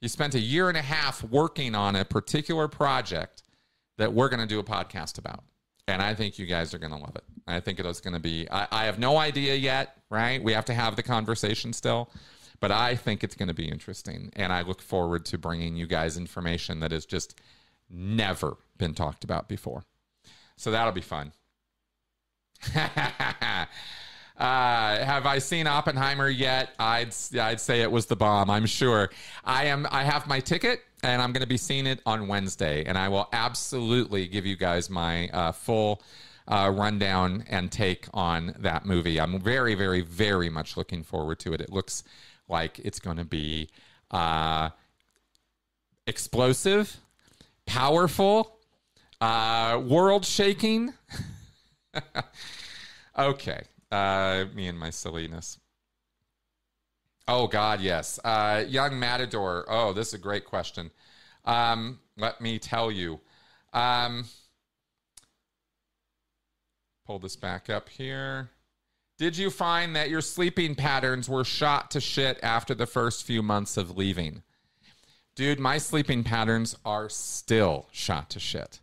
You spent a year and a half working on a particular project that we're going to do a podcast about. And I think you guys are going to love it. I think it is going to be, I, I, have no idea yet, right? We have to have the conversation still, but I think it's going to be interesting. And I look forward to bringing you guys information that has just never been talked about before. So that'll be fun. [LAUGHS] Uh, have I seen Oppenheimer yet? I'd I'd say it was the bomb. I'm sure. I am. I have my ticket, and I'm going to be seeing it on Wednesday, and I will absolutely give you guys my uh, full uh, rundown and take on that movie. I'm very, very, very much looking forward to it. It looks like it's going to be uh, explosive, powerful, uh, world shaking. [LAUGHS] okay. Uh, me and my silliness. Oh God, yes. Uh, young Matador. Oh, this is a great question. Um, let me tell you. Um, pull this back up here. Did you find that your sleeping patterns were shot to shit after the first few months of leaving? Dude, my sleeping patterns are still shot to shit.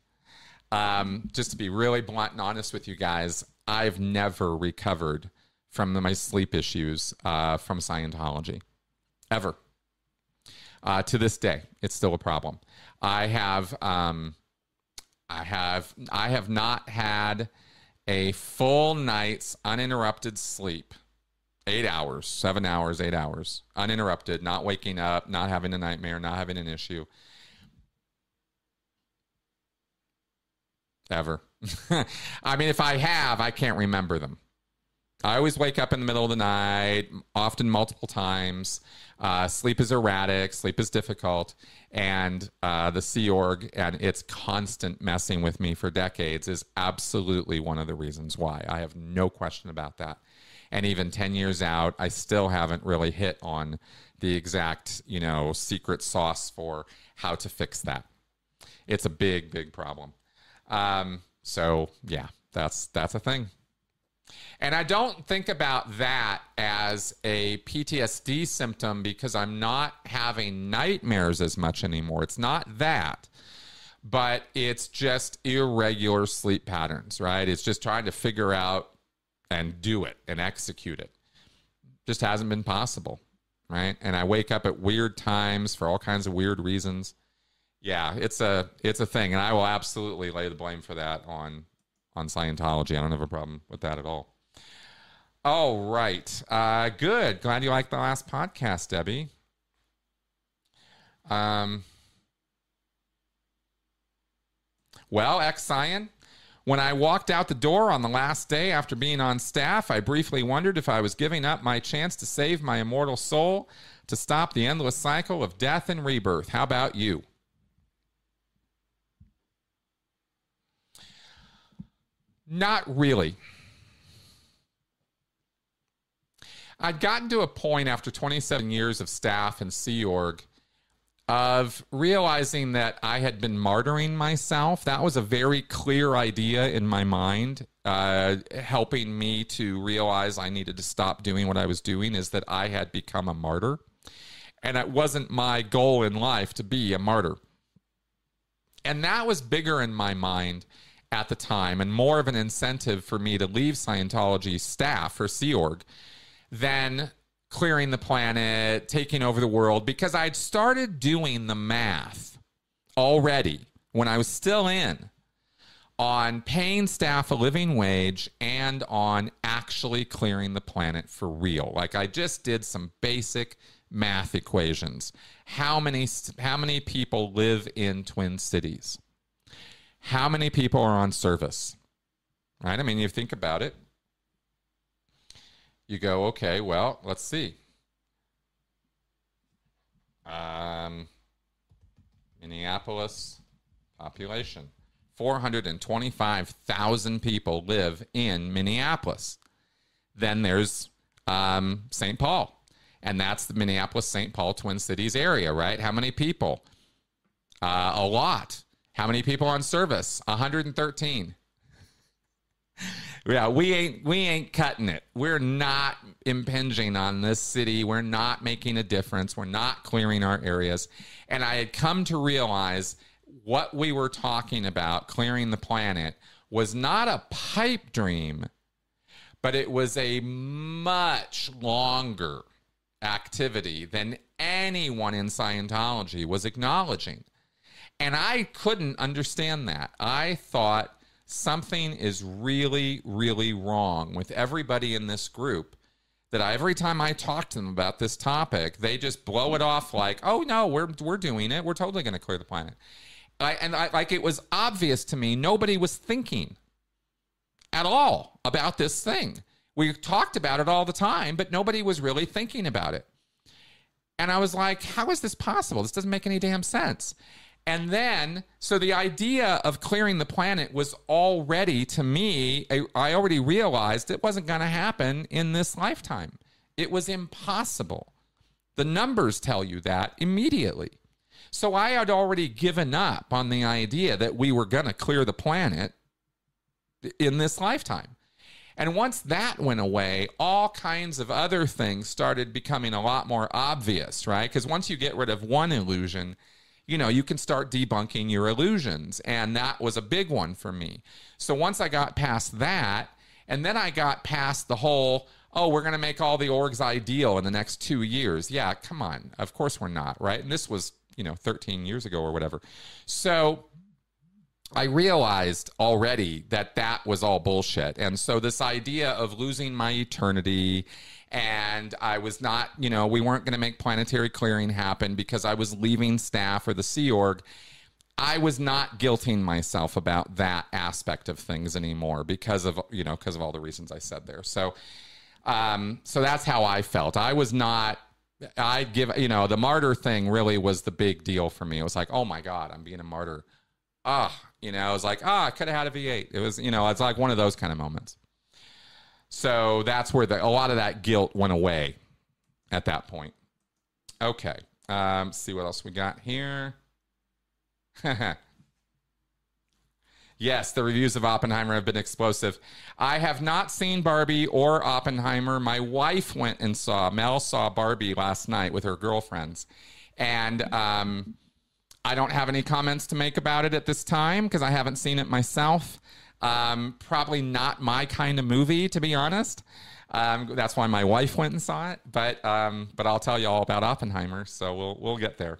Um, just to be really blunt and honest with you guys, I've never recovered from my sleep issues uh, from Scientology, ever. Uh, to this day, it's still a problem. I have, um, I have, I have not had a full night's uninterrupted sleep, eight hours, seven hours, eight hours, uninterrupted, not waking up, not having a nightmare, not having an issue. Ever. [LAUGHS] I mean, if I have, I can't remember them. I always wake up in the middle of the night, often multiple times. Uh, sleep is erratic, sleep is difficult, and uh, the Sea Org and its constant messing with me for decades is absolutely one of the reasons why. I have no question about that. And even 10 years out, I still haven't really hit on the exact, you know, secret sauce for how to fix that. It's a big, big problem. Um, so yeah, that's that's a thing. And I don't think about that as a PTSD symptom because I'm not having nightmares as much anymore. It's not that, but it's just irregular sleep patterns, right? It's just trying to figure out and do it and execute it. Just hasn't been possible, right? And I wake up at weird times for all kinds of weird reasons yeah, it's a it's a thing, and I will absolutely lay the blame for that on on Scientology. I don't have a problem with that at all. All right, uh, good. Glad you liked the last podcast, Debbie. Um, well, ex Scion, when I walked out the door on the last day after being on staff, I briefly wondered if I was giving up my chance to save my immortal soul to stop the endless cycle of death and rebirth. How about you? Not really. I'd gotten to a point after 27 years of staff and Sea Org of realizing that I had been martyring myself. That was a very clear idea in my mind, uh, helping me to realize I needed to stop doing what I was doing, is that I had become a martyr. And it wasn't my goal in life to be a martyr. And that was bigger in my mind at the time and more of an incentive for me to leave Scientology staff or Sea Org than clearing the planet, taking over the world, because I'd started doing the math already when I was still in on paying staff a living wage and on actually clearing the planet for real. Like I just did some basic math equations. How many how many people live in Twin Cities? How many people are on service? Right? I mean, you think about it. You go, okay, well, let's see. Um, Minneapolis population 425,000 people live in Minneapolis. Then there's um, St. Paul, and that's the Minneapolis St. Paul Twin Cities area, right? How many people? Uh, a lot. How many people on service? 113. yeah, we ain't we ain't cutting it. We're not impinging on this city. We're not making a difference. We're not clearing our areas. And I had come to realize what we were talking about, clearing the planet, was not a pipe dream, but it was a much longer activity than anyone in Scientology was acknowledging. And I couldn't understand that. I thought something is really, really wrong with everybody in this group. That I, every time I talk to them about this topic, they just blow it off like, "Oh no, we're we're doing it. We're totally going to clear the planet." I, and I, like it was obvious to me, nobody was thinking at all about this thing. We talked about it all the time, but nobody was really thinking about it. And I was like, how is this possible? This doesn't make any damn sense. And then, so the idea of clearing the planet was already, to me, I already realized it wasn't going to happen in this lifetime. It was impossible. The numbers tell you that immediately. So I had already given up on the idea that we were going to clear the planet in this lifetime. And once that went away, all kinds of other things started becoming a lot more obvious, right? Because once you get rid of one illusion, you know, you can start debunking your illusions. And that was a big one for me. So once I got past that, and then I got past the whole, oh, we're going to make all the orgs ideal in the next two years. Yeah, come on. Of course we're not, right? And this was, you know, 13 years ago or whatever. So I realized already that that was all bullshit. And so this idea of losing my eternity and I was not, you know, we weren't going to make planetary clearing happen because I was leaving staff or the Sea Org. I was not guilting myself about that aspect of things anymore because of, you know, because of all the reasons I said there. So, um, so that's how I felt. I was not, I give, you know, the martyr thing really was the big deal for me. It was like, oh my God, I'm being a martyr. Ah, you know, I was like, ah, I could have had a V8. It was, you know, it's like one of those kind of moments. So that's where the, a lot of that guilt went away at that point. Okay. Um, see what else we got here. [LAUGHS] yes, the reviews of Oppenheimer have been explosive. I have not seen Barbie or Oppenheimer. My wife went and saw, Mel saw Barbie last night with her girlfriends. And um, I don't have any comments to make about it at this time because I haven't seen it myself. Um, probably not my kind of movie, to be honest. Um, that's why my wife went and saw it. But um, but I'll tell you all about Oppenheimer, so we'll we'll get there.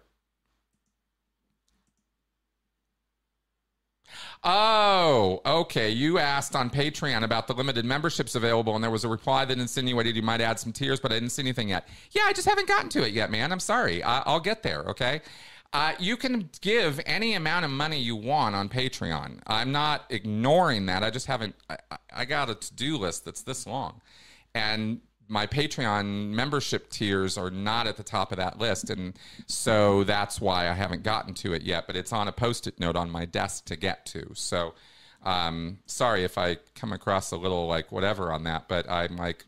Oh, okay. You asked on Patreon about the limited memberships available, and there was a reply that insinuated you might add some tiers, but I didn't see anything yet. Yeah, I just haven't gotten to it yet, man. I'm sorry. I- will get there. Okay. Uh, you can give any amount of money you want on Patreon. I'm not ignoring that. I just haven't. I, I got a to do list that's this long, and my Patreon membership tiers are not at the top of that list, and so that's why I haven't gotten to it yet. But it's on a post-it note on my desk to get to. So, um, sorry if I come across a little like whatever on that, but I'm like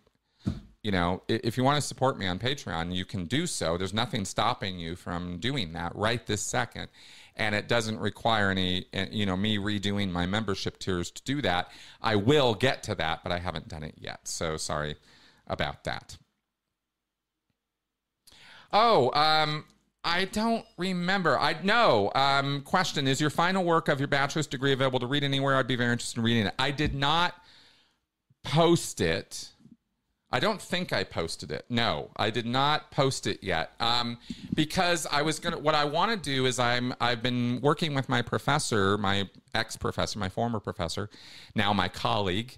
you know, if you want to support me on Patreon, you can do so. There's nothing stopping you from doing that right this second. And it doesn't require any, eh, you know, me redoing my membership tiers to do that. I will get to that, but I haven't done it yet. So sorry about that. Oh, um, I don't remember. I know. Um, question Is your final work of your bachelor's degree available to read anywhere? I'd be very interested in reading it. I did not post it I don't think I posted it. No, I did not post it yet. Um, because I was gonna. What I want to do is I'm. I've been working with my professor, my ex professor, my former professor, now my colleague,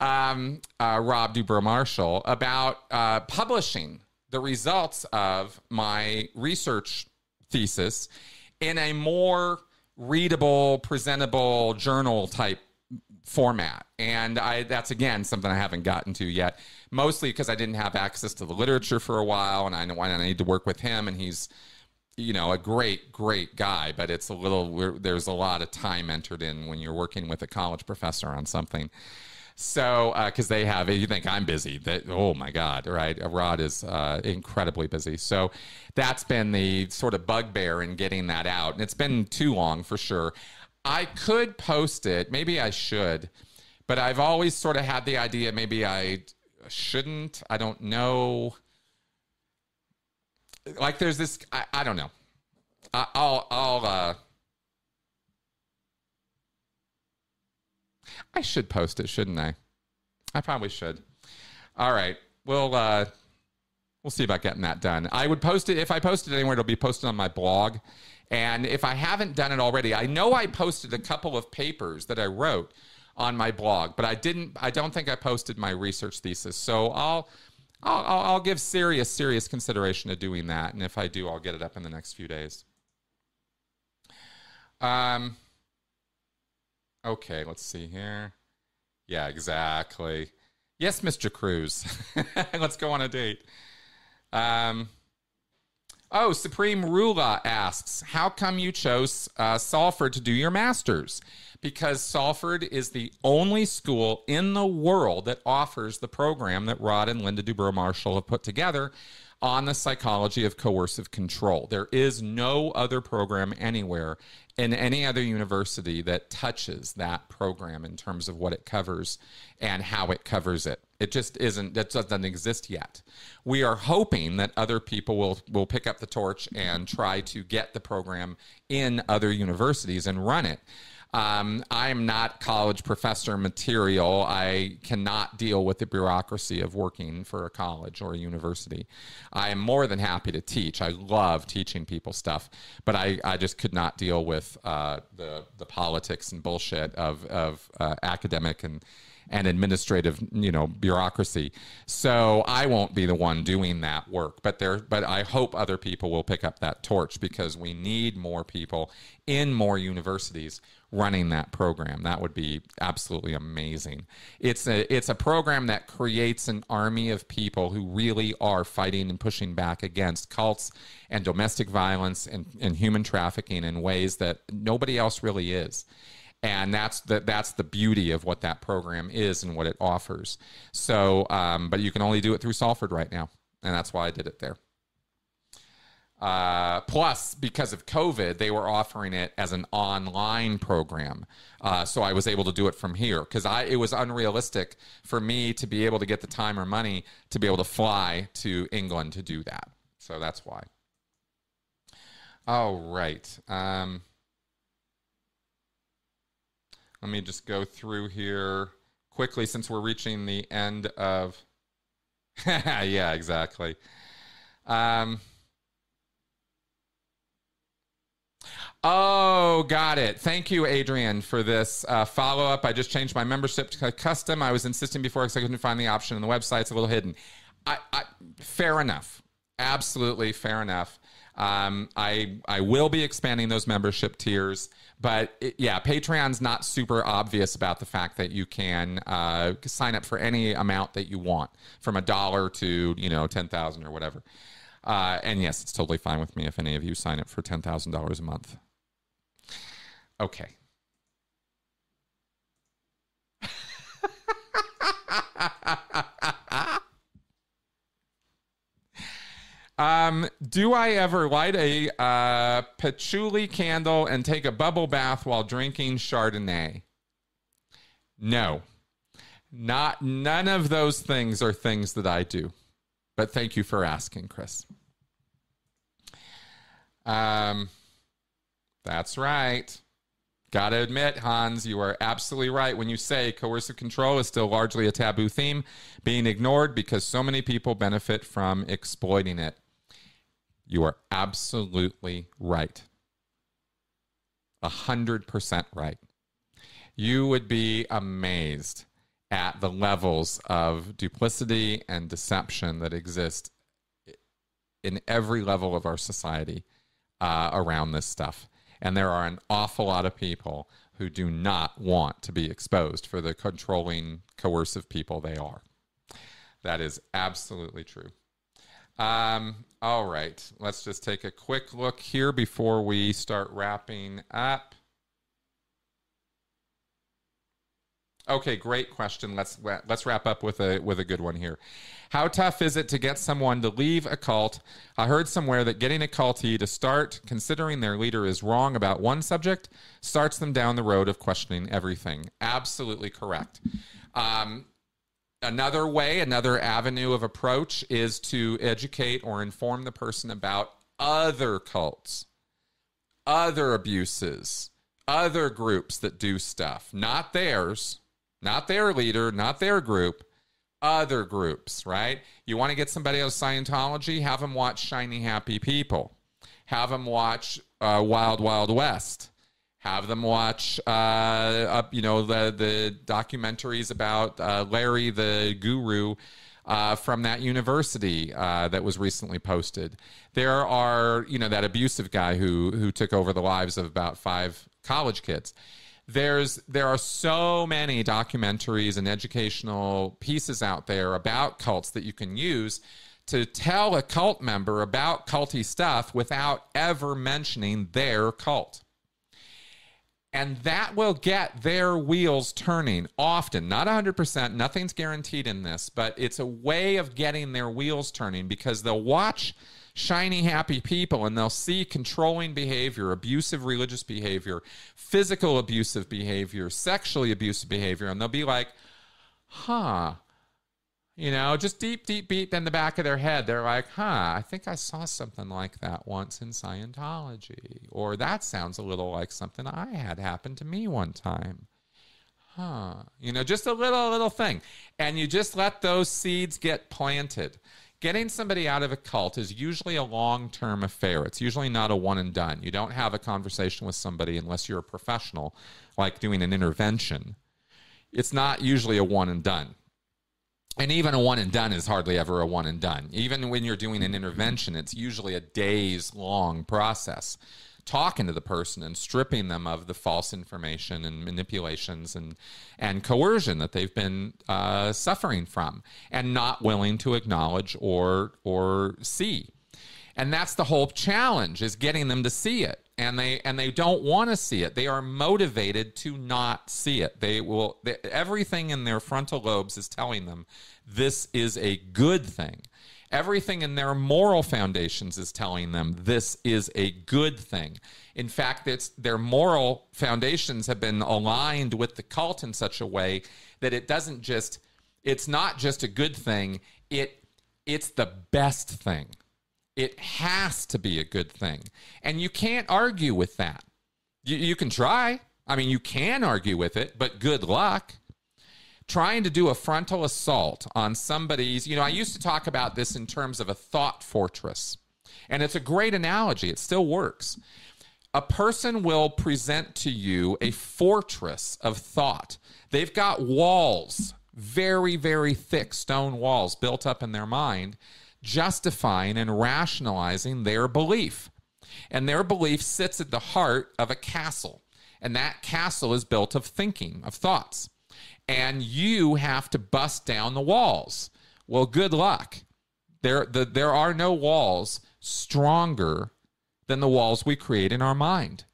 um, uh, Rod Dubrow Marshall, about uh, publishing the results of my research thesis in a more readable, presentable journal type format. And I that's again something I haven't gotten to yet. Mostly because I didn't have access to the literature for a while, and I know I need to work with him, and he's you know a great great guy but it's a little there's a lot of time entered in when you're working with a college professor on something so because uh, they have you think i'm busy that oh my god right rod is uh, incredibly busy so that's been the sort of bugbear in getting that out and it's been too long for sure I could post it. Maybe I should, but I've always sort of had the idea maybe I shouldn't. I don't know. Like there's this. I, I don't know. I, I'll. I'll. uh I should post it, shouldn't I? I probably should. All right. We'll uh we'll see about getting that done. I would post it if I post it anywhere, it'll be posted on my blog. And if I haven't done it already, I know I posted a couple of papers that I wrote on my blog, but I didn't. I don't think I posted my research thesis, so I'll. I'll, I'll, give serious, serious consideration to doing that, and if I do, I'll get it up in the next few days. Um. Okay, let's see here. Yeah, exactly. Yes, Mr. Cruise. [LAUGHS] let's go on a date. Um. Oh, Supreme Rula asks, how come you chose uh, Salford to do your master's? Because Salford is the only school in the world that offers the program that Rod and Linda Dubrow Marshall have put together on the psychology of coercive control. There is no other program anywhere in any other university that touches that program in terms of what it covers and how it covers it. It just isn't that doesn't exist yet. We are hoping that other people will will pick up the torch and try to get the program in other universities and run it. Um, I'm not college professor material. I cannot deal with the bureaucracy of working for a college or a university. I am more than happy to teach. I love teaching people stuff, but I, I just could not deal with uh, the the politics and bullshit of of uh, academic and and administrative, you know, bureaucracy. So I won't be the one doing that work, but there but I hope other people will pick up that torch because we need more people in more universities running that program. That would be absolutely amazing. It's a it's a program that creates an army of people who really are fighting and pushing back against cults and domestic violence and, and human trafficking in ways that nobody else really is. And that's the that's the beauty of what that program is and what it offers. So, um, but you can only do it through Salford right now, and that's why I did it there. Uh, plus, because of COVID, they were offering it as an online program, uh, so I was able to do it from here because I it was unrealistic for me to be able to get the time or money to be able to fly to England to do that. So that's why. All right. Um, let me just go through here quickly since we're reaching the end of. [LAUGHS] yeah, exactly. Um, Oh, got it. Thank you, Adrian, for this uh, follow up. I just changed my membership to custom. I was insisting before because I couldn't find the option on the website. It's a little hidden. I, I, fair enough. Absolutely fair enough. Um, I I will be expanding those membership tiers, but it, yeah, Patreon's not super obvious about the fact that you can uh, sign up for any amount that you want, from a dollar to you know ten thousand or whatever. Uh, and yes, it's totally fine with me if any of you sign up for ten thousand dollars a month. Okay. [LAUGHS] um, do I ever light a uh, patchouli candle and take a bubble bath while drinking Chardonnay? No. Not none of those things are things that I do. But thank you for asking, Chris. Um, that's right. Gotta admit, Hans, you are absolutely right when you say coercive control is still largely a taboo theme, being ignored because so many people benefit from exploiting it. You are absolutely right. A hundred percent right. You would be amazed at the levels of duplicity and deception that exist in every level of our society uh, around this stuff. And there are an awful lot of people who do not want to be exposed for the controlling, coercive people they are. That is absolutely true. Um, all right, let's just take a quick look here before we start wrapping up. Okay, great question. Let's let's wrap up with a with a good one here. How tough is it to get someone to leave a cult? I heard somewhere that getting a cultee to start considering their leader is wrong about one subject starts them down the road of questioning everything. Absolutely correct. Um, another way, another avenue of approach is to educate or inform the person about other cults, other abuses, other groups that do stuff, not theirs not their leader, not their group, other groups, right? You want to get somebody out of Scientology, have them watch Shiny Happy People, have them watch uh, Wild Wild West, have them watch, uh, up, you know, the the documentaries about uh, Larry the Guru uh, from that university uh, that was recently posted. There are, you know, that abusive guy who who took over the lives of about five college kids. There's there are so many documentaries and educational pieces out there about cults that you can use to tell a cult member about culty stuff without ever mentioning their cult and that will get their wheels turning often. Not 100% nothing's guaranteed in this but it's a way of getting their wheels turning because they'll watch shiny happy people and they'll see controlling behavior abusive religious behavior physical abusive behavior sexually abusive behavior and they'll be like huh you know, just deep, deep, deep in the back of their head, they're like, huh, I think I saw something like that once in Scientology. Or that sounds a little like something I had happen to me one time. Huh. You know, just a little, little thing. And you just let those seeds get planted. Getting somebody out of a cult is usually a long term affair. It's usually not a one and done. You don't have a conversation with somebody unless you're a professional, like doing an intervention. It's not usually a one and done and even a one and done is hardly ever a one and done. Even when you're doing an intervention, it's usually a days long process. Talking to the person and stripping them of the false information and manipulations and and coercion that they've been uh, suffering from, and not willing to acknowledge or or see. And that's the whole challenge: is getting them to see it and they and they don't want to see it. They are motivated to not see it. They will they, everything in their frontal lobes is telling them this is a good thing. Everything in their moral foundations is telling them this is a good thing. In fact, it's their moral foundations have been aligned with the cult in such a way that it doesn't just it's not just a good thing, it it's the best thing. It has to be a good thing. And you can't argue with that. You, you can try. I mean, you can argue with it, but good luck. Trying to do a frontal assault on somebody's, you know, I used to talk about this in terms of a thought fortress. And it's a great analogy, it still works. A person will present to you a fortress of thought. They've got walls, very, very thick stone walls built up in their mind justifying and rationalizing their belief. And their belief sits at the heart of a castle. And that castle is built of thinking, of thoughts. And you have to bust down the walls. Well, good luck. There, the, there are no walls stronger than the walls we create in our mind.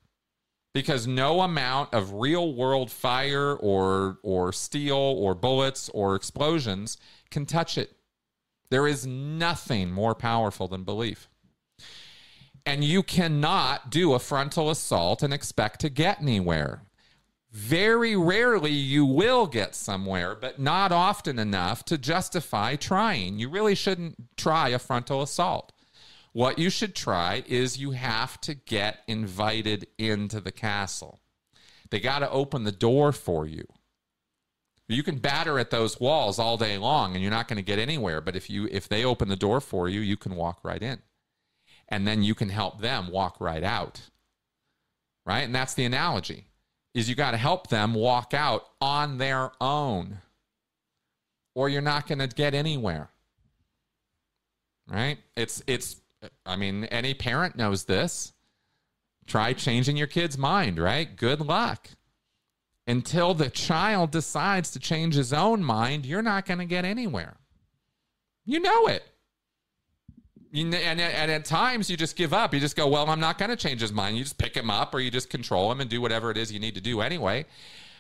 Because no amount of real world fire or, or steel or bullets or explosions can touch it. There is nothing more powerful than belief. And you cannot do a frontal assault and expect to get anywhere. Very rarely you will get somewhere, but not often enough to justify trying. You really shouldn't try a frontal assault. What you should try is you have to get invited into the castle. They got to open the door for you. You can batter at those walls all day long and you're not going to get anywhere, but if you if they open the door for you, you can walk right in. And then you can help them walk right out. Right? And that's the analogy. Is you got to help them walk out on their own. Or you're not going to get anywhere. Right? It's it's I mean, any parent knows this. Try changing your kid's mind, right? Good luck until the child decides to change his own mind, you're not going to get anywhere. You know it. And, and at times you just give up. You just go, well, I'm not going to change his mind. You just pick him up or you just control him and do whatever it is you need to do anyway.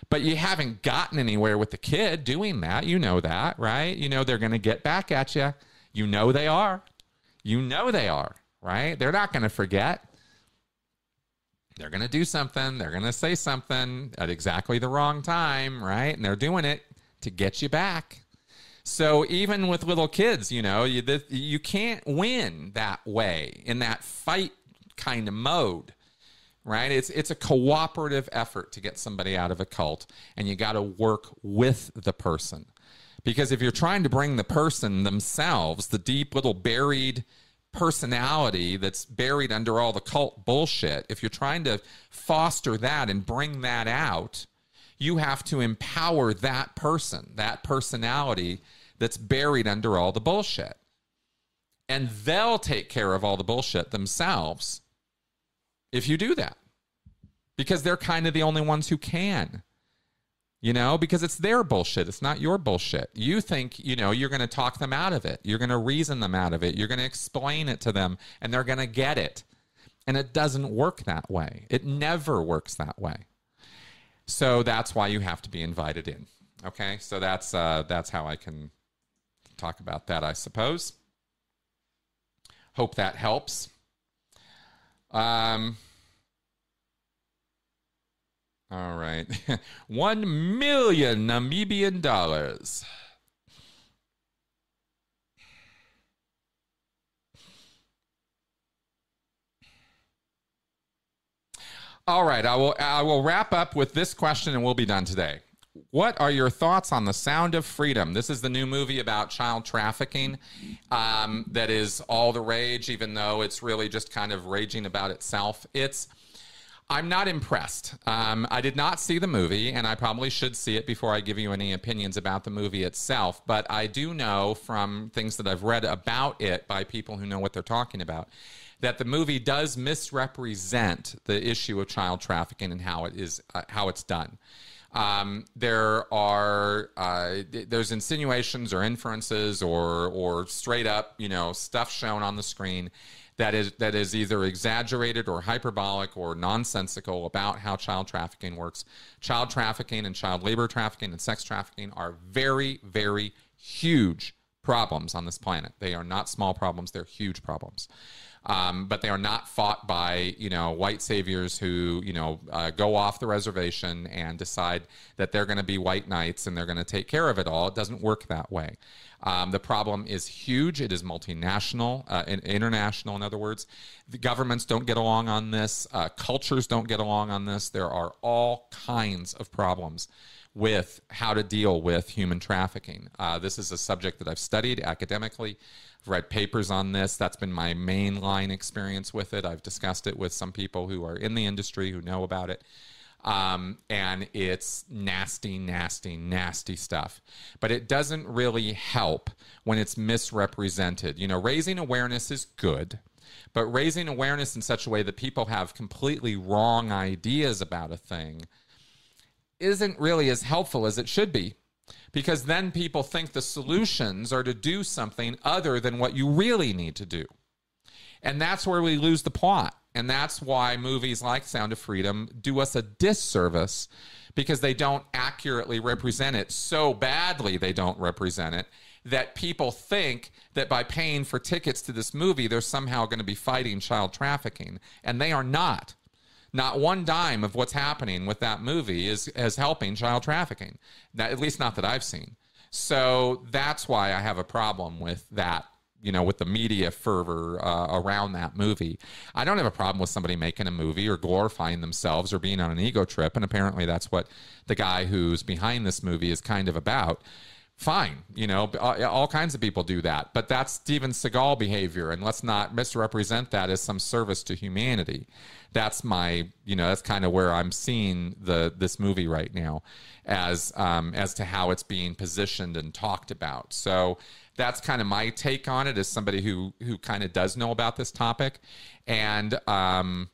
But you haven't gotten anywhere with the kid doing that. You know that, right? You know they're going to get back at you. You know they are. You know they are, right? They're not going to forget they're going to do something. They're going to say something at exactly the wrong time, right? And they're doing it to get you back. So even with little kids, you know, you, the, you can't win that way in that fight kind of mode, right? It's it's a cooperative effort to get somebody out of a cult, and you got to work with the person. Because if you're trying to bring the person themselves, the deep little buried personality that's buried under all the cult bullshit, if you're trying to foster that and bring that out, you have to empower that person, that personality that's buried under all the bullshit. And they'll take care of all the bullshit themselves if you do that. Because they're kind of the only ones who can you know, because it's their bullshit. It's not your bullshit. You think, you know, you're going to talk them out of it. You're going to reason them out of it. You're going to explain it to them and they're going to get it. And it doesn't work that way. It never works that way. So that's why you have to be invited in. Okay? So that's uh that's how I can talk about that, I suppose. Hope that helps. Um all right. [LAUGHS] One million Namibian dollars. All right, I will I will wrap up with this question and we'll be done today. What are your thoughts on The Sound of Freedom? This is the new movie about child trafficking um, that is all the rage, even though it's really just kind of raging about itself. It's I'm not impressed. Um, I did not see the movie, and I probably should see it before I give you any opinions about the movie itself. But I do know from things that I've read about it by people who know what they're talking about that the movie does misrepresent the issue of child trafficking and how it is uh, how it's done. Um, there are uh, there's insinuations or inferences or or straight up you know stuff shown on the screen that is that is either exaggerated or hyperbolic or nonsensical about how child trafficking works. Child trafficking and child labor trafficking and sex trafficking are very very huge problems on this planet. They are not small problems; they're huge problems. Um, but they are not fought by you know white saviors who you know uh, go off the reservation and decide that they're going to be white knights and they're going to take care of it all. It doesn't work that way. Um, the problem is huge. It is multinational, uh, international, in other words. The governments don't get along on this, uh, cultures don't get along on this. There are all kinds of problems with how to deal with human trafficking. Uh, this is a subject that I've studied academically. I've read papers on this. That's been my mainline experience with it. I've discussed it with some people who are in the industry who know about it. Um, and it's nasty, nasty, nasty stuff. But it doesn't really help when it's misrepresented. You know, raising awareness is good, but raising awareness in such a way that people have completely wrong ideas about a thing isn't really as helpful as it should be. Because then people think the solutions are to do something other than what you really need to do. And that's where we lose the plot. And that's why movies like Sound of Freedom do us a disservice because they don't accurately represent it so badly, they don't represent it that people think that by paying for tickets to this movie, they're somehow going to be fighting child trafficking. And they are not. Not one dime of what's happening with that movie is, is helping child trafficking, at least not that I've seen. So that's why I have a problem with that you know, with the media fervor uh, around that movie. I don't have a problem with somebody making a movie or glorifying themselves or being on an ego trip. And apparently that's what the guy who's behind this movie is kind of about. Fine, you know, all kinds of people do that, but that's Steven Seagal behavior, and let's not misrepresent that as some service to humanity. That's my, you know, that's kind of where I'm seeing the this movie right now, as um, as to how it's being positioned and talked about. So that's kind of my take on it as somebody who who kind of does know about this topic. And um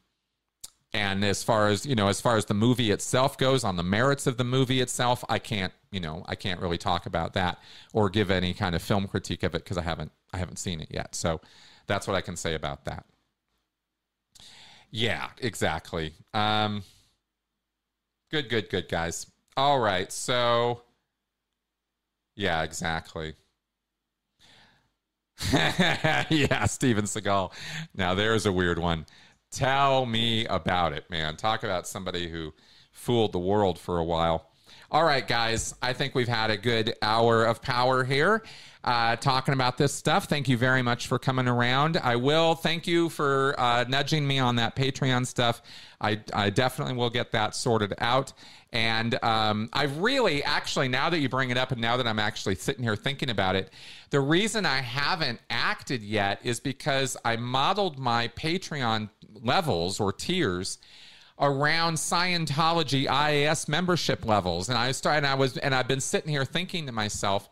and as far as you know as far as the movie itself goes on the merits of the movie itself i can't you know i can't really talk about that or give any kind of film critique of it because i haven't i haven't seen it yet. So that's what i can say about that. Yeah exactly. Um good good good guys. All right so yeah exactly [LAUGHS] yeah, Steven Seagal. Now there's a weird one. Tell me about it, man. Talk about somebody who fooled the world for a while. All right, guys. I think we've had a good hour of power here uh, talking about this stuff. Thank you very much for coming around. I will thank you for uh, nudging me on that Patreon stuff. I, I definitely will get that sorted out. And um, I really, actually, now that you bring it up and now that I'm actually sitting here thinking about it, the reason I haven't acted yet is because I modeled my Patreon levels or tiers around Scientology IAS membership levels. And I started, and I was, and I've been sitting here thinking to myself,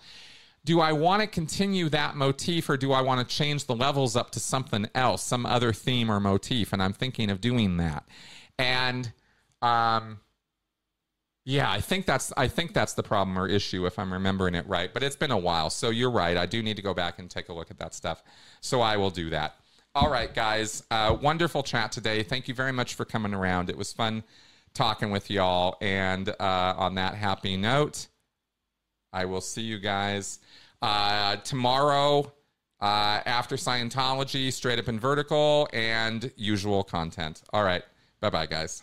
do I want to continue that motif or do I want to change the levels up to something else, some other theme or motif? And I'm thinking of doing that. And um, yeah, I think that's I think that's the problem or issue if I'm remembering it right. But it's been a while, so you're right. I do need to go back and take a look at that stuff. So I will do that. All right, guys. Uh, wonderful chat today. Thank you very much for coming around. It was fun talking with y'all. And uh, on that happy note, I will see you guys uh, tomorrow uh, after Scientology, straight up and vertical, and usual content. All right. Bye bye, guys.